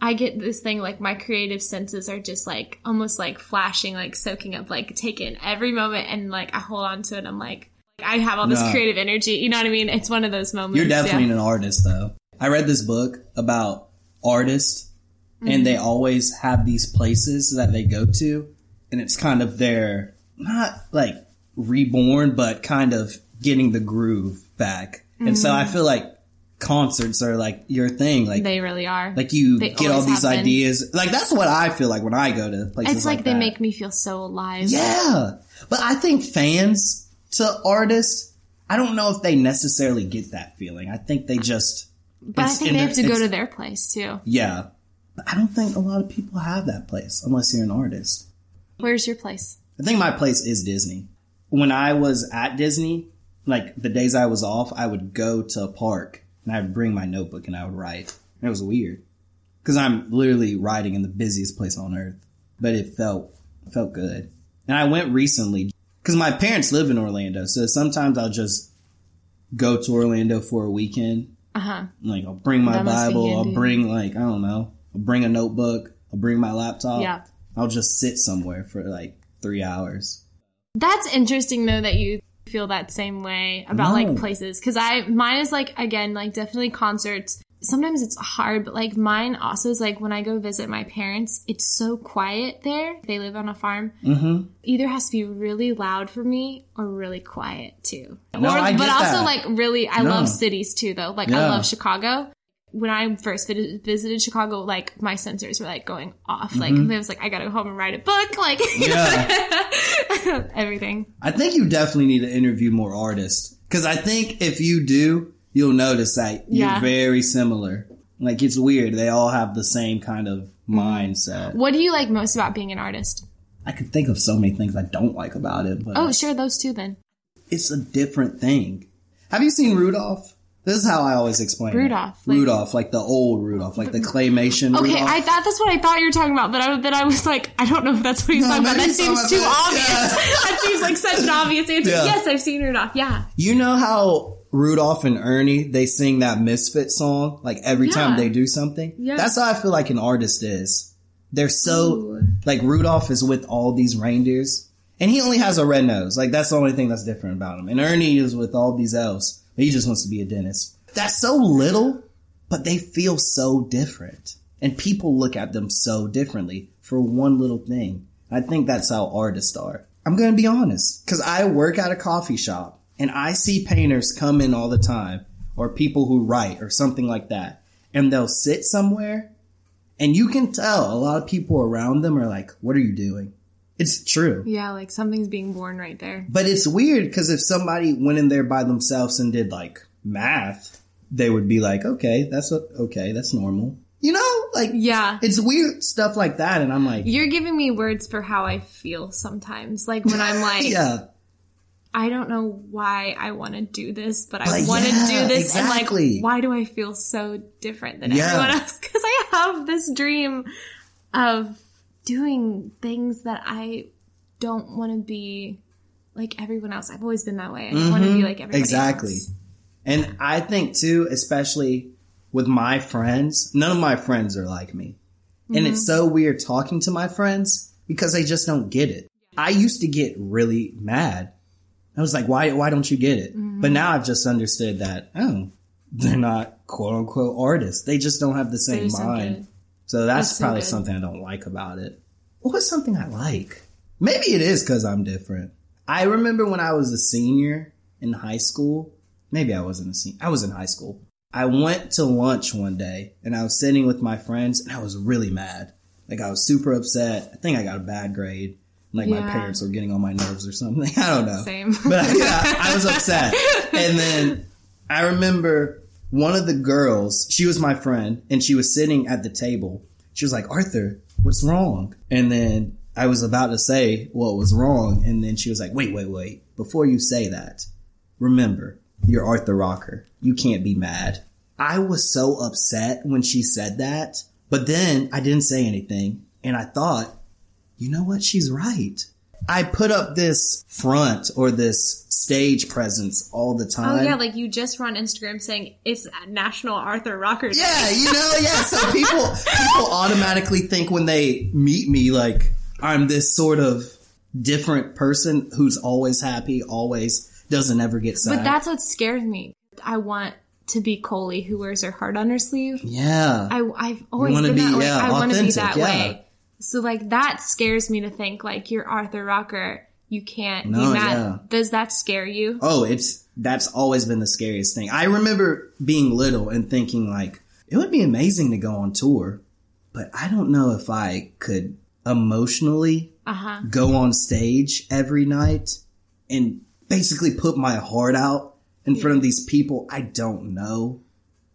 I get this thing like my creative senses are just like almost like flashing, like soaking up, like taking every moment and like I hold on to it. I'm like, I have all this No. creative energy. You know what I mean? It's one of those moments. You're definitely yeah. an artist though. I read this book about artists and they mm-hmm. always have these places that they go to and it's kind of their not like reborn but kind of getting the groove back. And so I mm-hmm. feel like concerts are like your thing like They really are. like you They get all these ideas. Like that's what I feel like when I go to places it's like, they that. make me feel so alive. Yeah. But I think fans to artists, I don't know if they necessarily get that feeling. I think they just but I think they their- have to go to their place too. Yeah. But I don't think a lot of people have that place unless you're an artist. Where's your place? I think my place is Disney. When I was at Disney, like the days I was off, I would go to a park and I would bring my notebook and I would write. And it was weird because I'm literally writing in the busiest place on earth, but it felt felt good. And I went recently because my parents live in Orlando, so sometimes I'll just go to Orlando for a weekend. Uh huh. Like I'll bring my That Bible, I'll bring like I don't know, I'll bring a notebook, I'll bring my laptop. Yeah. I'll just sit somewhere for like three hours. That's interesting though that you feel that same way about No. like places because I mine is like again like definitely concerts. Sometimes it's hard, but like mine also is like when I go visit my parents, it's so quiet there. They live on a farm. Mm-hmm. Either has to be really loud for me or really quiet too. No, or, I but also that. like really, I No. love cities too though. Like I love Chicago. When I first visited Chicago, like my sensors were like going off. Like Mm-hmm. it was like I gotta go home and write a book. Like *laughs* everything. I think you definitely need to interview more artists because I think if you do, you'll notice that you're very similar. Like it's weird; they all have the same kind of mindset. What do you like most about being an artist? I could think of so many things I don't like about it, but Oh, share those two then. it's a different thing. Have you seen Rudolph? This is how I always explain it. Rudolph, like- Rudolph, like the old Rudolph, like the claymation. Okay, Rudolph. I thought that's what I thought you were talking about, but I, then I was like, I don't know if that's what he's No, talking about. That seems too about obvious. that. *laughs* that seems like such an obvious answer. Yeah. Yes, I've seen Rudolph. Yeah. You know how Rudolph and Ernie they sing that Misfit song like every time they do something? Yeah. That's how I feel like an artist is. They're so Ooh. like Rudolph is with all these reindeers and he only has a red nose. Like that's the only thing that's different about him. And Ernie is with all these elves, but he just wants to be a dentist. That's so little, but they feel so different. And people look at them so differently for one little thing. I think that's how artists are. I'm going to be honest because I work at a coffee shop and I see painters come in all the time or people who write or something like that. And they'll sit somewhere and you can tell a lot of people around them are like, what are you doing? It's true. Yeah, like something's being born right there. But it's weird because if somebody went in there by themselves and did like math, they would be like, okay, that's okay, that's normal. You know, like Yeah. it's weird stuff like that. And I'm like, You're giving me words for how I feel sometimes. Like when I'm *laughs* like, yeah, I don't know why I want to do this, but I want to yeah, do this. exactly. And like, why do I feel so different than Yeah. everyone else? *laughs* Because I have this dream of doing things that I don't want to be like everyone else. I've always been that way. I don't want to be like everyone Mm-hmm. exactly. else. And I think too, especially with my friends, none of my friends are like me. And it's so weird talking to my friends because they just don't get it. I used to get really mad. I was like, why, why don't you get it? Mm-hmm. But now I've just understood that, oh, they're not quote unquote artists. They just don't have the same just don't get mind. So that's, That's probably good. something I don't like about it. What was something I like? Maybe it is because I'm different. I remember when I was a senior in high school. Maybe I wasn't a senior. I was in high school. I went to lunch one day and I was sitting with my friends and I was really mad. Like I was super upset. I think I got a bad grade. Like my parents were getting on my nerves or something. *laughs* I don't know. Same. *laughs* But yeah, I was upset. *laughs* And then I remember one of the girls, she was my friend, and she was sitting at the table. She was like, Arthur, what's wrong? And then I was about to say what was wrong. And then she was like, wait, wait, wait. Before you say that, remember, you're Arthur Rocker. You can't be mad. I was so upset when she said that, but then I didn't say anything. And I thought, you know what? She's right. I put up this front or this stage presence all the time. Oh yeah, like you just were on Instagram saying it's National Arthur Rocker. Day. Yeah, you know, yeah. So people people automatically think when they meet me, like I'm this sort of different person who's always happy, always doesn't ever get sad. But that's what scares me. I want to be Kohlie who wears her heart on her sleeve. yeah, I, I've always been be, that way. yeah, I want to be that yeah. way. So like that scares me to think like you're Arthur Rocker. You can't No, be mad. yeah. Does that scare you? Oh, it's that's always been the scariest thing. I remember being little and thinking like it would be amazing to go on tour, but I don't know if I could emotionally Uh huh. go on stage every night and basically put my heart out in front of these people I don't know.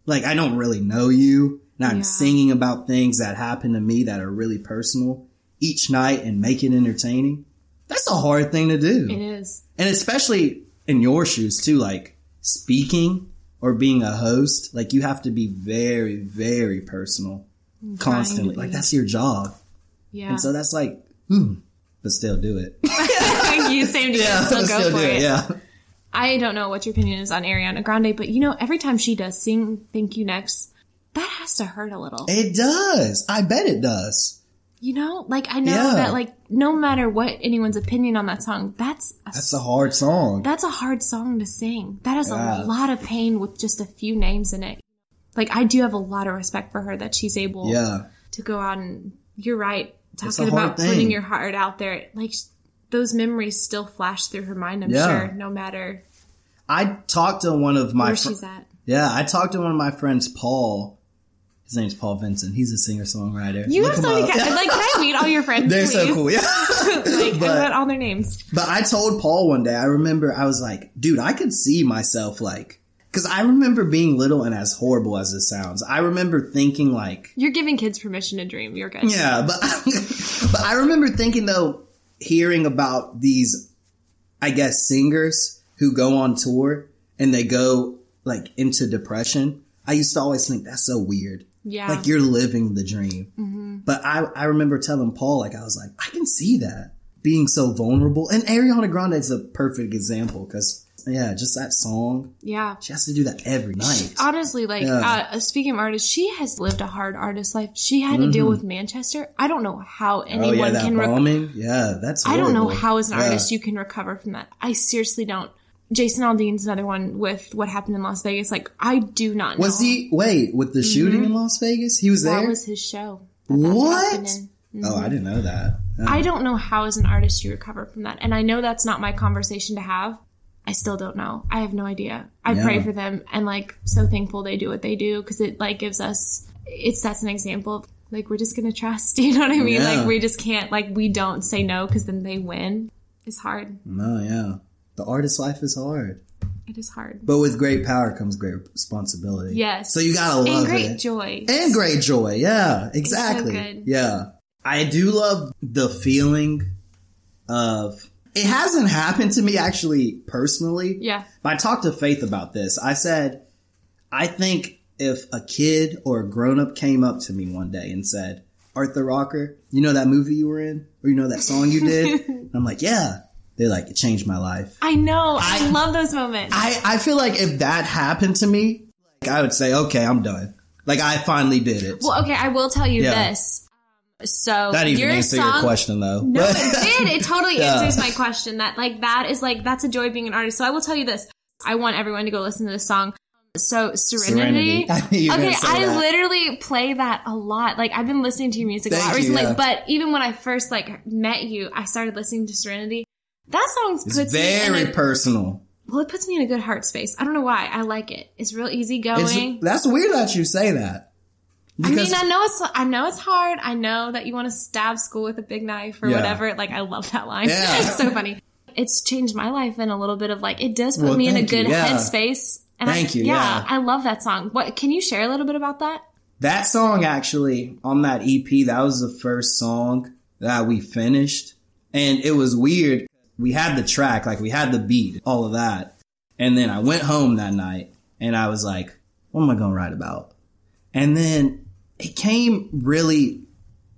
Like I don't really know you and I'm Yeah. singing about things that happen to me that are really personal each night and make it entertaining. That's a hard thing to do It is. and especially in your shoes too like speaking or being a host like you have to be very very personal constantly like that's your job Yeah. and so that's like hmm but still do it *laughs* Thank you same to you. yeah Still go still for do it. it yeah I don't know what your opinion is on Ariana Grande, but you know, every time she does sing "Thank You Next," that has to hurt a little. it does i bet it does You know, like I know Yeah. that like no matter what anyone's opinion on that song, that's a, that's a hard song that's a hard song to sing. That is Yeah. a lot of pain with just a few names in it. Like I do have a lot of respect for her that she's able yeah to go out and you're right talking about thing. putting your heart out there. Like those memories still flash through her mind. I'm Yeah. sure, no matter i talked to one of my where fr- she's at. yeah i talked to one of my friends paul his name's paul vincent he's a singer-songwriter You Look have so many. up. Ca- like, can I meet all your friends? they're please? so cool yeah *laughs* like, But- I want all their names. But I told Paul one day, I remember I was like, dude, I could see myself like, cause I remember being little and as horrible as it sounds, I remember thinking like, You're giving kids permission to dream. You're good. yeah, but, *laughs* but I remember thinking though, hearing about these, I guess, singers who go on tour and they go like into depression. I used to always think that's so weird. Yeah. Like you're living the dream. But I, I remember telling Paul, like, I was like, I can see that being so vulnerable. And Ariana Grande is a perfect example because, yeah, just that song. yeah. She has to do that every night. Honestly, like Yeah. uh, speaking of artists, she has lived a hard artist life. She had to deal with Manchester. I don't know how Mm-hmm. Oh, anyone yeah, that can. Rec- bombing. yeah, that's I don't know how, as an Yeah. artist, you can recover from that. I seriously don't. Jason Aldean's another one with what happened in Las Vegas. Like, I do not know. Was he, wait, with the mm-hmm. shooting in Las Vegas? He was That there? That was his show. what? in. Mm-hmm. Oh, I didn't know that. Yeah. I don't know how, as an artist, you recover from that. And I know that's not my conversation to have. I still don't know. I have no idea. I Yeah. pray for them and like so thankful they do what they do because it like gives us it sets an example of like we're just gonna trust. *laughs* You know what I mean? Yeah. Like we just can't like we don't say no because then they win. It's hard. no, yeah. The artist life is hard. It is hard. But with great power comes great responsibility. Yes. So you gotta love it. and great it. joy. and great joy. Yeah, exactly. good. Yeah. I do love the feeling of it hasn't happened to me actually personally. yeah. But I talked to Faith about this. I said, I think if a kid or a grown up came up to me one day and said, Arthur Rocker, you know that movie you were in? Or you know that song you did? And *laughs* I'm like, yeah. They're like, it changed my life. I know. I, I- love those moments. I, I feel like if that happened to me, like, I would say, okay, I'm done. Like I finally did it. well, okay. I will tell you Yeah. this. So that even your answer song, your question though. No, it *laughs* did. It totally Yeah. answers my question. That like that is like that's a joy being an artist. So I will tell you this. I want everyone to go listen to this song. So Serenity. Serenity. *laughs* I knew you were okay, I that. literally play that a lot. Like I've been listening to your music a Thank lot you, recently. yeah. But even when I first like met you, I started listening to Serenity. That song It's puts me very in a, personal. well, it puts me in a good heart space. I don't know why. I like it. It's real easy going. It's, that's weird that you say that. I mean, I know it's I know it's hard. I know that you want to stab school with a big knife or Yeah. whatever. Like I love that line. Yeah. *laughs* it's so funny. It's changed my life in a little bit of like it does put Well, me in a you. good Yeah. headspace. And I, Thank you. Yeah, Yeah. I love that song. What can you share a little bit about that? That song actually on that EP, that was the first song that we finished. And it was weird. We had the track, like we had the beat, all of that. And then I went home that night and I was like, what am I going to write about? And then it came really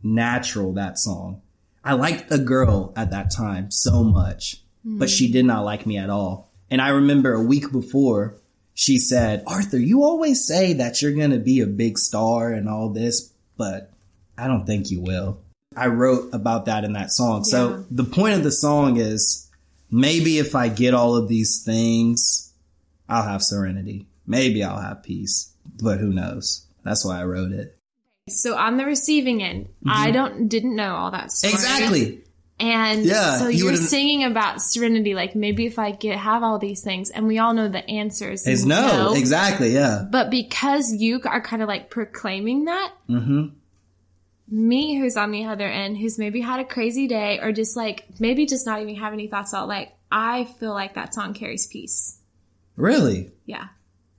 natural, that song. I liked a girl at that time so much, but she did not like me at all. And I remember a week before, she said, Arthur, you always say that you're going to be a big star and all this, but I don't think you will. I wrote about that in that song. Yeah. So the point of the song is maybe if I get all of these things, I'll have serenity. Maybe I'll have peace, but who knows? That's why I wrote it. So on the receiving end, I don't didn't know all that story. Mm-hmm. Exactly. And Yeah, so you you're singing about serenity, like maybe if I get have all these things, and we all know the answers It's no, exactly. Yeah. But because you are kind of like proclaiming that, hmm me who's on the other end, who's maybe had a crazy day or just like maybe just not even have any thoughts out, like I feel like that song carries peace. Really? yeah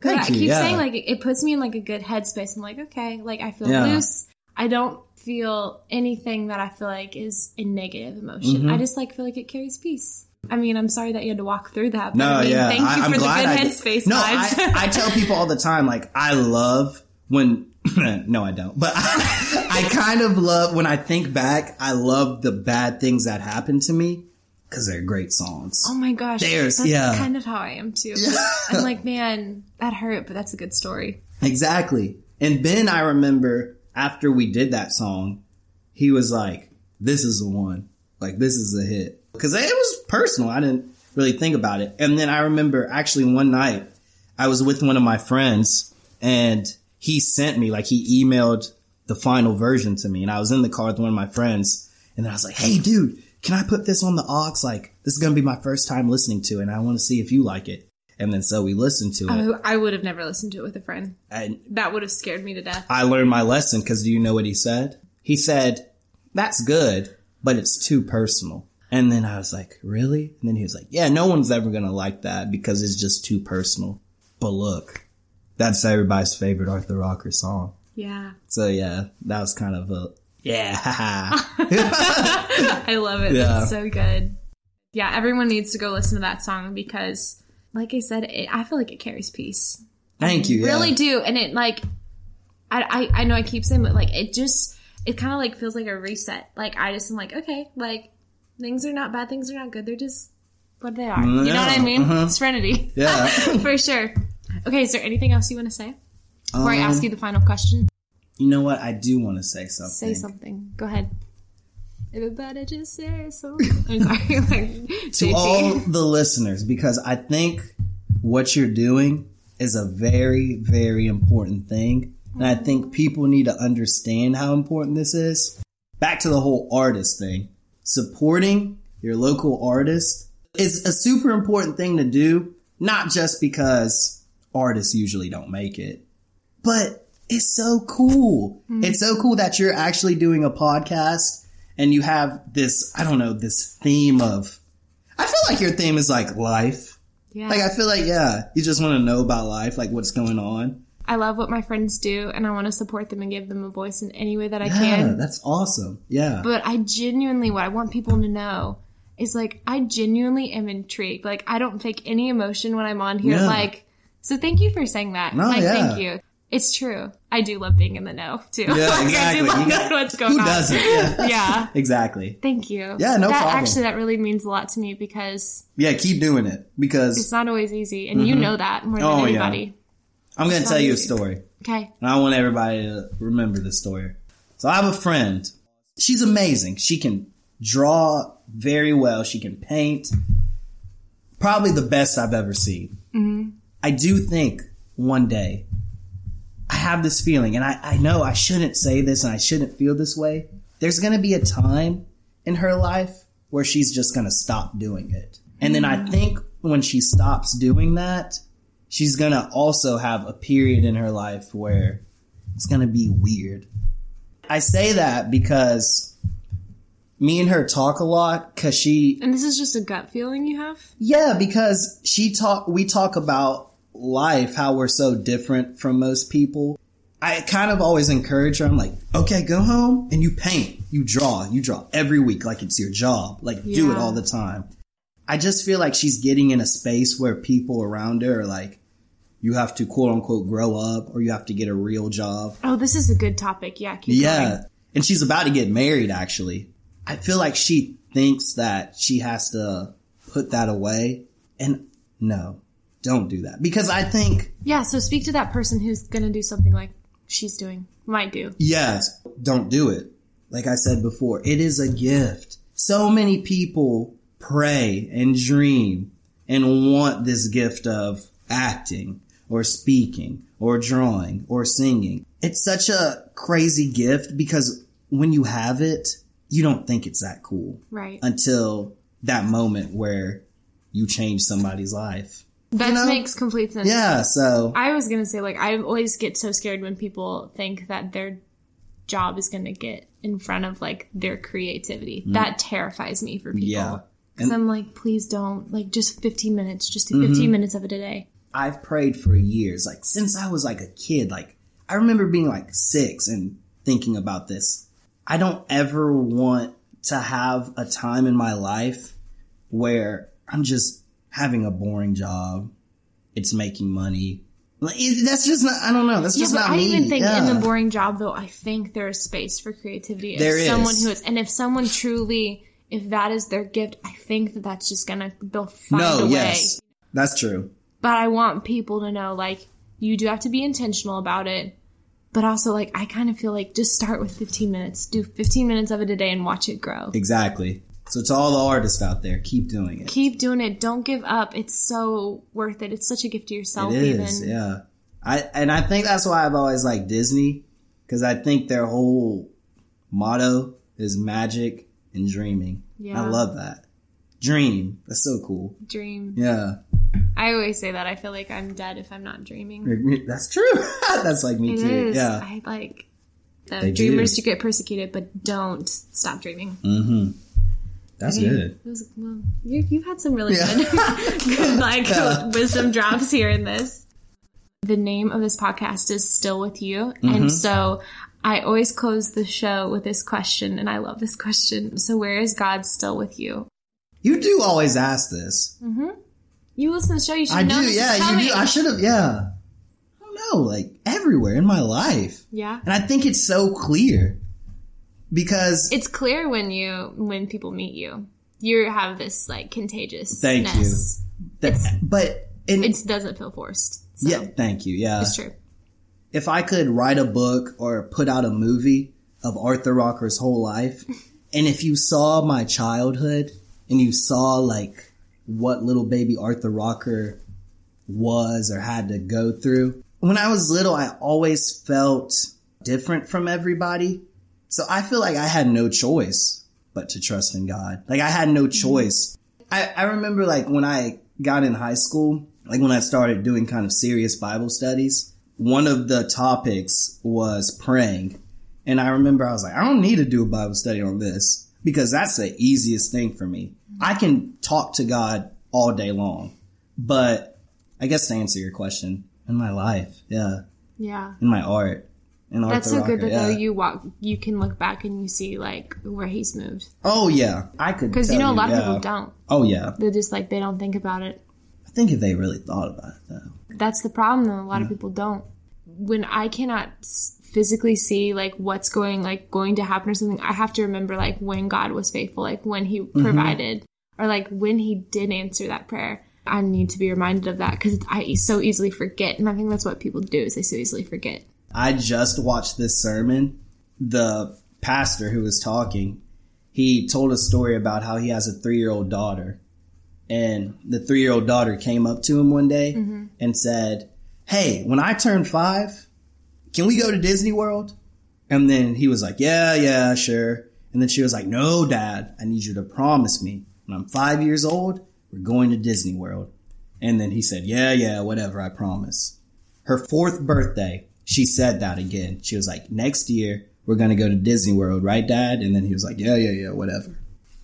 Thank I you, keep yeah. saying like it, it puts me in like a good headspace. I'm like, okay, like I feel Yeah. loose. I don't feel anything that I feel like is a negative emotion. Mm-hmm. I just like feel like it carries peace. I mean, I'm sorry that you had to walk through that. But No, I mean, yeah. Thank you I, for the good I headspace No. I, I tell people all the time, like, I love when, *laughs* no, I don't, but I, *laughs* I kind of love when I think back, I love the bad things that happened to me because they're great songs. oh my gosh. There's- that's yeah. kind of how I am too. *laughs* I'm like, man, that hurt, but that's a good story. Exactly. And Ben, I remember after we did that song, he was like, this is the one. Like, this is a hit. Cause it was personal. I didn't really think about it. And then I remember actually one night I was with one of my friends and he sent me, like, he emailed the final version to me. And I was in the car with one of my friends and I was like, Hey dude, can I put this on the aux? Like, this is going to be my first time listening to it and I want to see if you like it. And then so we listened to it I, I would have never listened to it with a friend. and That would have scared me to death. I learned my lesson because do you know what he said? He said, that's good, but it's too personal. And then I was like, really? And then he was like, yeah, no one's ever going to like that because it's just too personal. But look, that's everybody's favorite Arthur Rocker song. Yeah. So yeah, that was kind of a, yeah. *laughs* *laughs* I love it. Yeah. It's so good. Yeah, everyone needs to go listen to that song because, like I said, it, I feel like it carries peace. Thank you. Yeah. Really do. And it, like, I, I, I know I keep saying, but like, it just, it kind of like feels like a reset. Like, I just am like, okay, like, things are not bad, things are not good. They're just what they are. You know what I mean? uh-huh. Serenity. Yeah. *laughs* For sure. Okay, is there anything else you want to say? Before I Um, ask you the final question, You know what? I do want to say something. say something. Go ahead. Everybody just say something. *laughs* I'm sorry. *laughs* like, to all the listeners because I think what you're doing is a very, very important thing. And I think people need to understand how important this is. Back to the whole artist thing. Supporting your local artist is a super important thing to do, not just because artists usually don't make it, but it's so cool. Hmm. It's so cool that you're actually doing a podcast and you have this, I don't know, this theme of, I feel like your theme is like life. Yeah. Like, I feel like, yeah, you just want to know about life, like what's going on. I love what my friends do and I want to support them and give them a voice in any way that I Yeah, can. that's awesome. Yeah. But I genuinely, what I want people to know is like, I genuinely am intrigued. Like, I don't fake any emotion when I'm on here. Yeah. Like, so thank you for saying that. No, like, yeah. thank you. It's true. I do love being in the know too. Yeah, *laughs* Like, I exactly. do love what's going Who on. doesn't? Yeah. *laughs* Yeah. exactly. Thank you. Yeah, no that, problem. Actually, that really means a lot to me because Yeah, keep doing it because it's not always easy. And you mm-hmm. know that more than Oh, yeah. I'm going to tell you a story. Okay. And I want everybody to remember this story. So I have a friend. She's amazing. She can draw very well. She can paint. Probably the best I've ever seen. Mm-hmm. I do think one day I have this feeling, and I, I know I shouldn't say this and I shouldn't feel this way. There's going to be a time in her life where she's just going to stop doing it. And then I think when she stops doing that, she's gonna also have a period in her life where it's gonna be weird. I say that because me and her talk a lot cause she, And this is just a gut feeling you have? yeah, because she talk, we talk about life, how we're so different from most people. I kind of always encourage her. I'm like, okay, go home and you paint, you draw, you draw every week like it's your job. Like do it all the time. I just feel like she's getting in a space where people around her are like, you have to quote unquote grow up or you have to get a real job. Oh, this is a good topic. Yeah, keep Yeah. going. And she's about to get married actually. I feel like she thinks that she has to put that away. And no, don't do that. Because I think, Yeah, so speak to that person who's gonna do something like she's doing, might do. yes, don't do it. Like I said before, it is a gift. So many people pray and dream and want this gift of acting or speaking or drawing or singing. It's such a crazy gift because when you have it, you don't think it's that cool Right. until that moment where you change somebody's life. That know? makes complete sense. Yeah, so I was gonna say, like, I always get so scared when people think that their job is gonna get in front of like their creativity. That terrifies me for people. Mm. yeah. Because I'm like, please don't. Like, just 15 minutes. Just do Mm-hmm. 15 minutes of it a day. I've prayed for years, like since I was like a kid. Like I remember being like six and thinking about this. I don't ever want to have a time in my life where I'm just having a boring job. It's making money. Like, that's just not. I don't know. That's Yeah, just not I me. even think in Yeah. the boring job, though, I think there is space for creativity. If There is. someone who is, and if someone truly, if that is their gift, I think that that's just gonna they'll find no, a way. yes, that's true. But I want people to know, like, you do have to be intentional about it. But also, like, I kind of feel like just start with 15 minutes. Do 15 minutes of it a day and watch it grow. Exactly. So to all the artists out there, keep doing it. Keep doing it. Don't give up. It's so worth it. It's such a gift to yourself, It is, even. yeah. I and I think that's why I've always liked Disney because I think their whole motto is magic and dreaming. Yeah. I love that. Dream. That's so cool. Dream. Yeah, I always say that. I feel like I'm dead if I'm not dreaming. *laughs* that's true. *laughs* that's like me It too. is. Yeah. I like the They do. dreamers to get persecuted, but don't stop dreaming. Mm-hmm. That's good. It was, well, you, you've had some really Yeah. good, *laughs* good like Yeah. wisdom drops here in this. The name of this podcast is Still With You. Mm-hmm. And so I always close the show with this question, and I love this question. So, where is God still with you? You do always ask this. You listen to the show, you should I know do. Yeah, you do. I should have. Yeah. I don't know. Like everywhere in my life, yeah. and I think it's so clear because It's clear when you when people meet you. You have this like contagious. Thank you. that, but and It doesn't feel forced. So yeah, thank you. Yeah, it's true. if I could write a book or put out a movie of Arthur Rocker's whole life, *laughs* and if you saw my childhood and you saw like what little baby Arthur Rocker was or had to go through, when I was little, I always felt different from everybody. So I feel like I had no choice but to trust in God. Like I had no mm-hmm. choice. I, I remember like when I got in high school, like when I started doing kind of serious Bible studies, one of the topics was praying. And I remember I was like, I don't need to do a Bible study on this because that's the easiest thing for me. I can talk to God all day long. But I guess to answer your question, in my life, yeah, Yeah. in my art, in That's Arthur so good that though you walk, you can look back and you see like where he's moved. Oh yeah, I could Because you know a lot of yeah. people don't. Oh yeah, They're just like they don't think about it. I think if they really thought about it though. That's the problem though. A lot of people don't. When I cannot physically see like what's going like going to happen or something, I have to remember like when God was faithful, like when He Mm-hmm. provided, or like when He did answer that prayer. I need to be reminded of that because I so easily forget, and I think that's what people do is they so easily forget. I just watched this sermon. The pastor who was talking, he told a story about how he has a three year old daughter. And the three year old daughter came up to him one day mm-hmm. and said, Hey, when I turn five, can we go to Disney World? And then he was like, Yeah, yeah, sure. And then she was like, No, dad, I need you to promise me when I'm five years old, we're going to Disney World. And then he said, yeah, yeah, whatever, I promise. Her fourth birthday, she said that again. She was like, next year, we're going to go to Disney World, right, dad? And then he was like, yeah, yeah, yeah, whatever.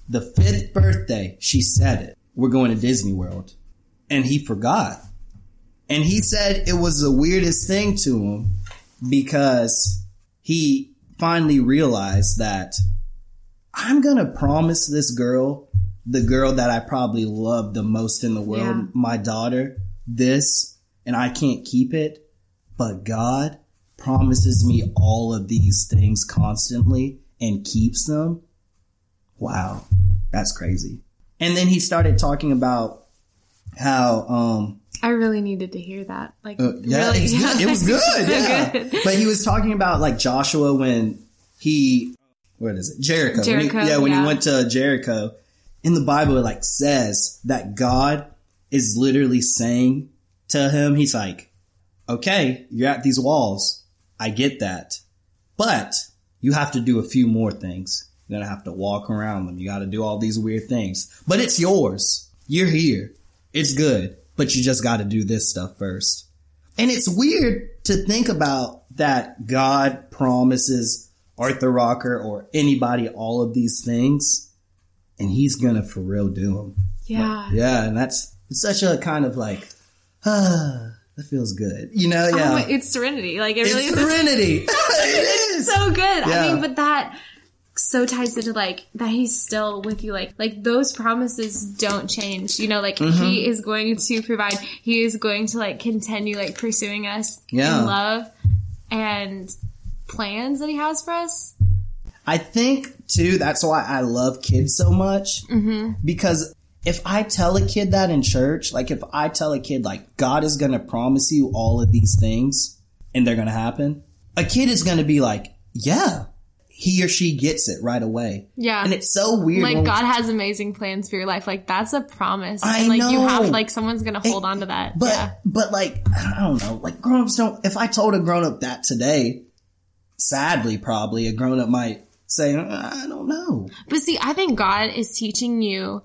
The fifth birthday, she said it. We're going to Disney World. And he forgot. And he said it was the weirdest thing to him because he finally realized that I'm going to promise this girl, the girl that I probably love the most in the world, Yeah. my daughter, this, and I can't keep it. But God promises me all of these things constantly and keeps them. Wow. That's crazy. And then he started talking about how, um, I really needed to hear that. Like, uh, yeah, really, it's good. it was *laughs* good. Yeah. good. But he was talking about like Joshua when he, what is it? Jericho. When he- yeah, when yeah. he went to Jericho. In the Bible, it like says that God is literally saying to him, he's like, okay, you're at these walls. I get that. But you have to do a few more things. You're going to have to walk around them. You got to do all these weird things, but it's yours. You're here. It's good, but you just got to do this stuff first. And it's weird to think about that God promises Arthur Rocker or anybody all of these things and he's going to for real do them. yeah. Yeah. And that's such a kind of like, *sighs* ah, that feels good. You know? Yeah. Oh, it's serenity. Like, it really it's is. serenity. *laughs* *laughs* it is. so good. Yeah. I mean, but that so ties into like that he's still with you. Like, like those promises don't change. You know, like Mm-hmm. he is going to provide. He is going to like continue like pursuing us Yeah. in love and plans that he has for us. I think too, that's why I love kids so much. Mm-hmm. Because if I tell a kid that in church, like if I tell a kid like God is going to promise you all of these things and they're going to happen, a kid is going to be like, yeah, he or she gets it right away. Yeah. And it's so weird. Like God has amazing plans for your life. Like that's a promise. I and like you have like someone's gonna hold on to that. But yeah. but like I don't know, like grown ups don't. If I told a grown up that today, sadly, probably a grown up might say, uh, I don't know. But see, I think God is teaching you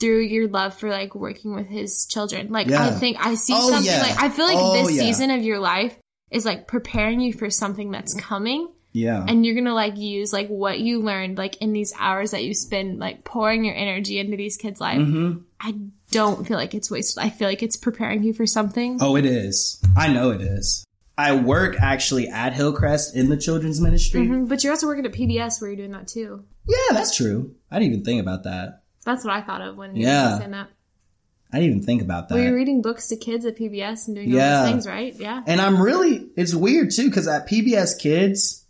through your love for like working with his children. Like I think I see Oh, something yeah. like I feel like Oh, this yeah. season of your life is like preparing you for something that's coming Yeah, and you're gonna like use like what you learned like in these hours that you spend like pouring your energy into these kids' life. Mm-hmm. I don't feel like it's wasted. I feel like it's preparing you for something. Oh, it is. I know it is. I work actually at Hillcrest in the children's ministry. Mhm, But you're also working at PBS where you're doing that too. Yeah, that's true. I didn't even think about that. That's what I thought of when you Yeah. were saying that. I didn't even think about that. Well, you're reading books to kids at PBS and doing all Yeah. those things, right? Yeah. And I'm really, it's weird too, because at PBS Kids,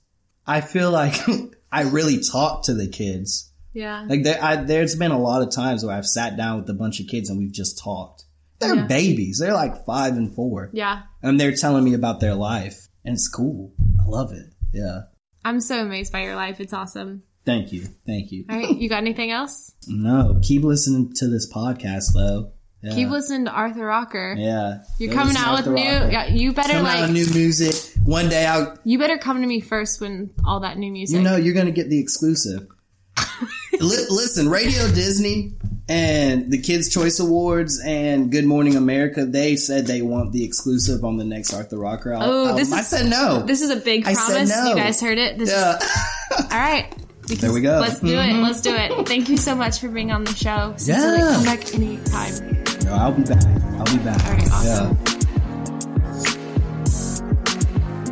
I feel like *laughs* I really talk to the kids. Yeah. Like there, I, there's been a lot of times where I've sat down with a bunch of kids and we've just talked. They're Yeah. babies. They're like five and four. yeah. And they're telling me about their life. And it's cool. I love it. Yeah. I'm so amazed by your life. It's awesome. Thank you. Thank you. All right. You got anything else? No, keep listening to this podcast though. Yeah. Keep listening to Arthur Rocker. Yeah. You're coming out with new. Rocker. Yeah, you better Coming like. with new music. One day I'll, you better come to me first when all that new music. you know, you're going to get the exclusive. *laughs* Li- listen, Radio Disney and the Kids Choice Awards and Good Morning America, they said they want the exclusive on the next Arthur Rocker Oh, album. this I is- said no. this is a big I promise. no. You guys heard it. This yeah. is, *laughs* all right. Because There we go. Let's do it. Mm-hmm. Let's do it. Thank you so much for being on the show. Sincerely, Yeah. Come back anytime. No, I'll be back. I'll be back. All right, awesome. Yeah.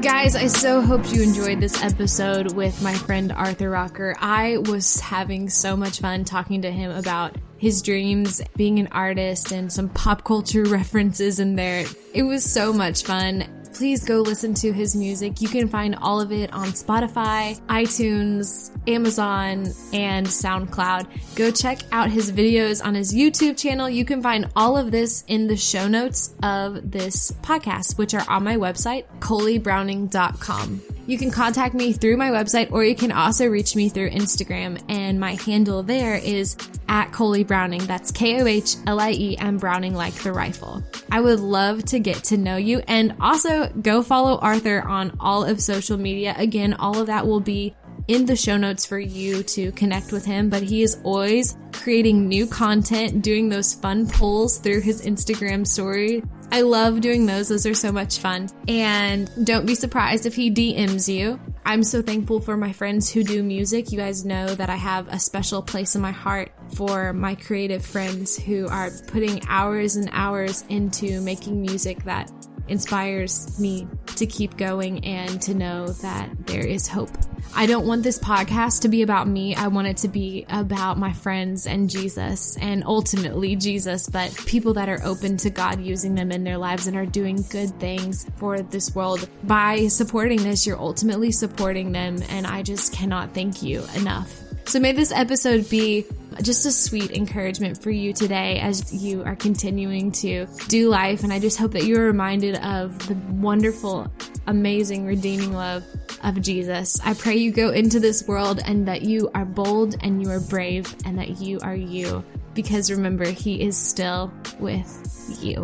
Guys, I so hope you enjoyed this episode with my friend Arthur Rocker. I was having so much fun talking to him about his dreams, being an artist, and some pop culture *laughs* references in there. It was so much fun. Please go listen to his music. You can find all of it on Spotify, iTunes, Amazon, and SoundCloud. Go check out his videos on his YouTube channel. You can find all of this in the show notes of this podcast, which are on my website, kohliebrowning.com. You can contact me through my website or you can also reach me through Instagram and my handle there is at Kohlie Browning. That's K-O-H-L-I-E and Browning like the rifle. I would love to get to know you and also go follow Arthur on all of social media. Again, all of that will be in the show notes for you to connect with him, but he is always creating new content, doing those fun polls through his Instagram story. I love doing those. Those are so much fun. And don't be surprised if he DMs you. I'm so thankful for my friends who do music. You guys know that I have a special place in my heart for my creative friends who are putting hours and hours into making music that inspires me to keep going and to know that there is hope. I don't want this podcast to be about me. I want it to be about my friends and Jesus and ultimately Jesus, but people that are open to God using them in their lives and are doing good things for this world. By supporting this, you're ultimately supporting them. And I just cannot thank you enough. So may this episode be just a sweet encouragement for you today as you are continuing to do life. And I just hope that you're reminded of the wonderful, amazing, redeeming love of Jesus. I pray you go into this world and that you are bold and you are brave and that you are you. Because remember, He is still with you.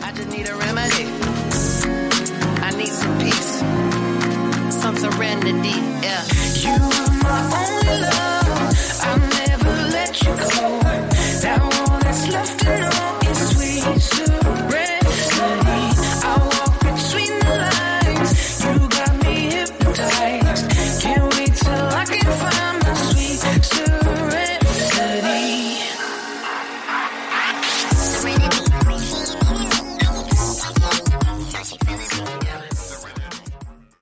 I just need a remedy. I need some peace, some serenity. Yeah. You were my only love. I'll never let you go. That all that's left to know is sweet.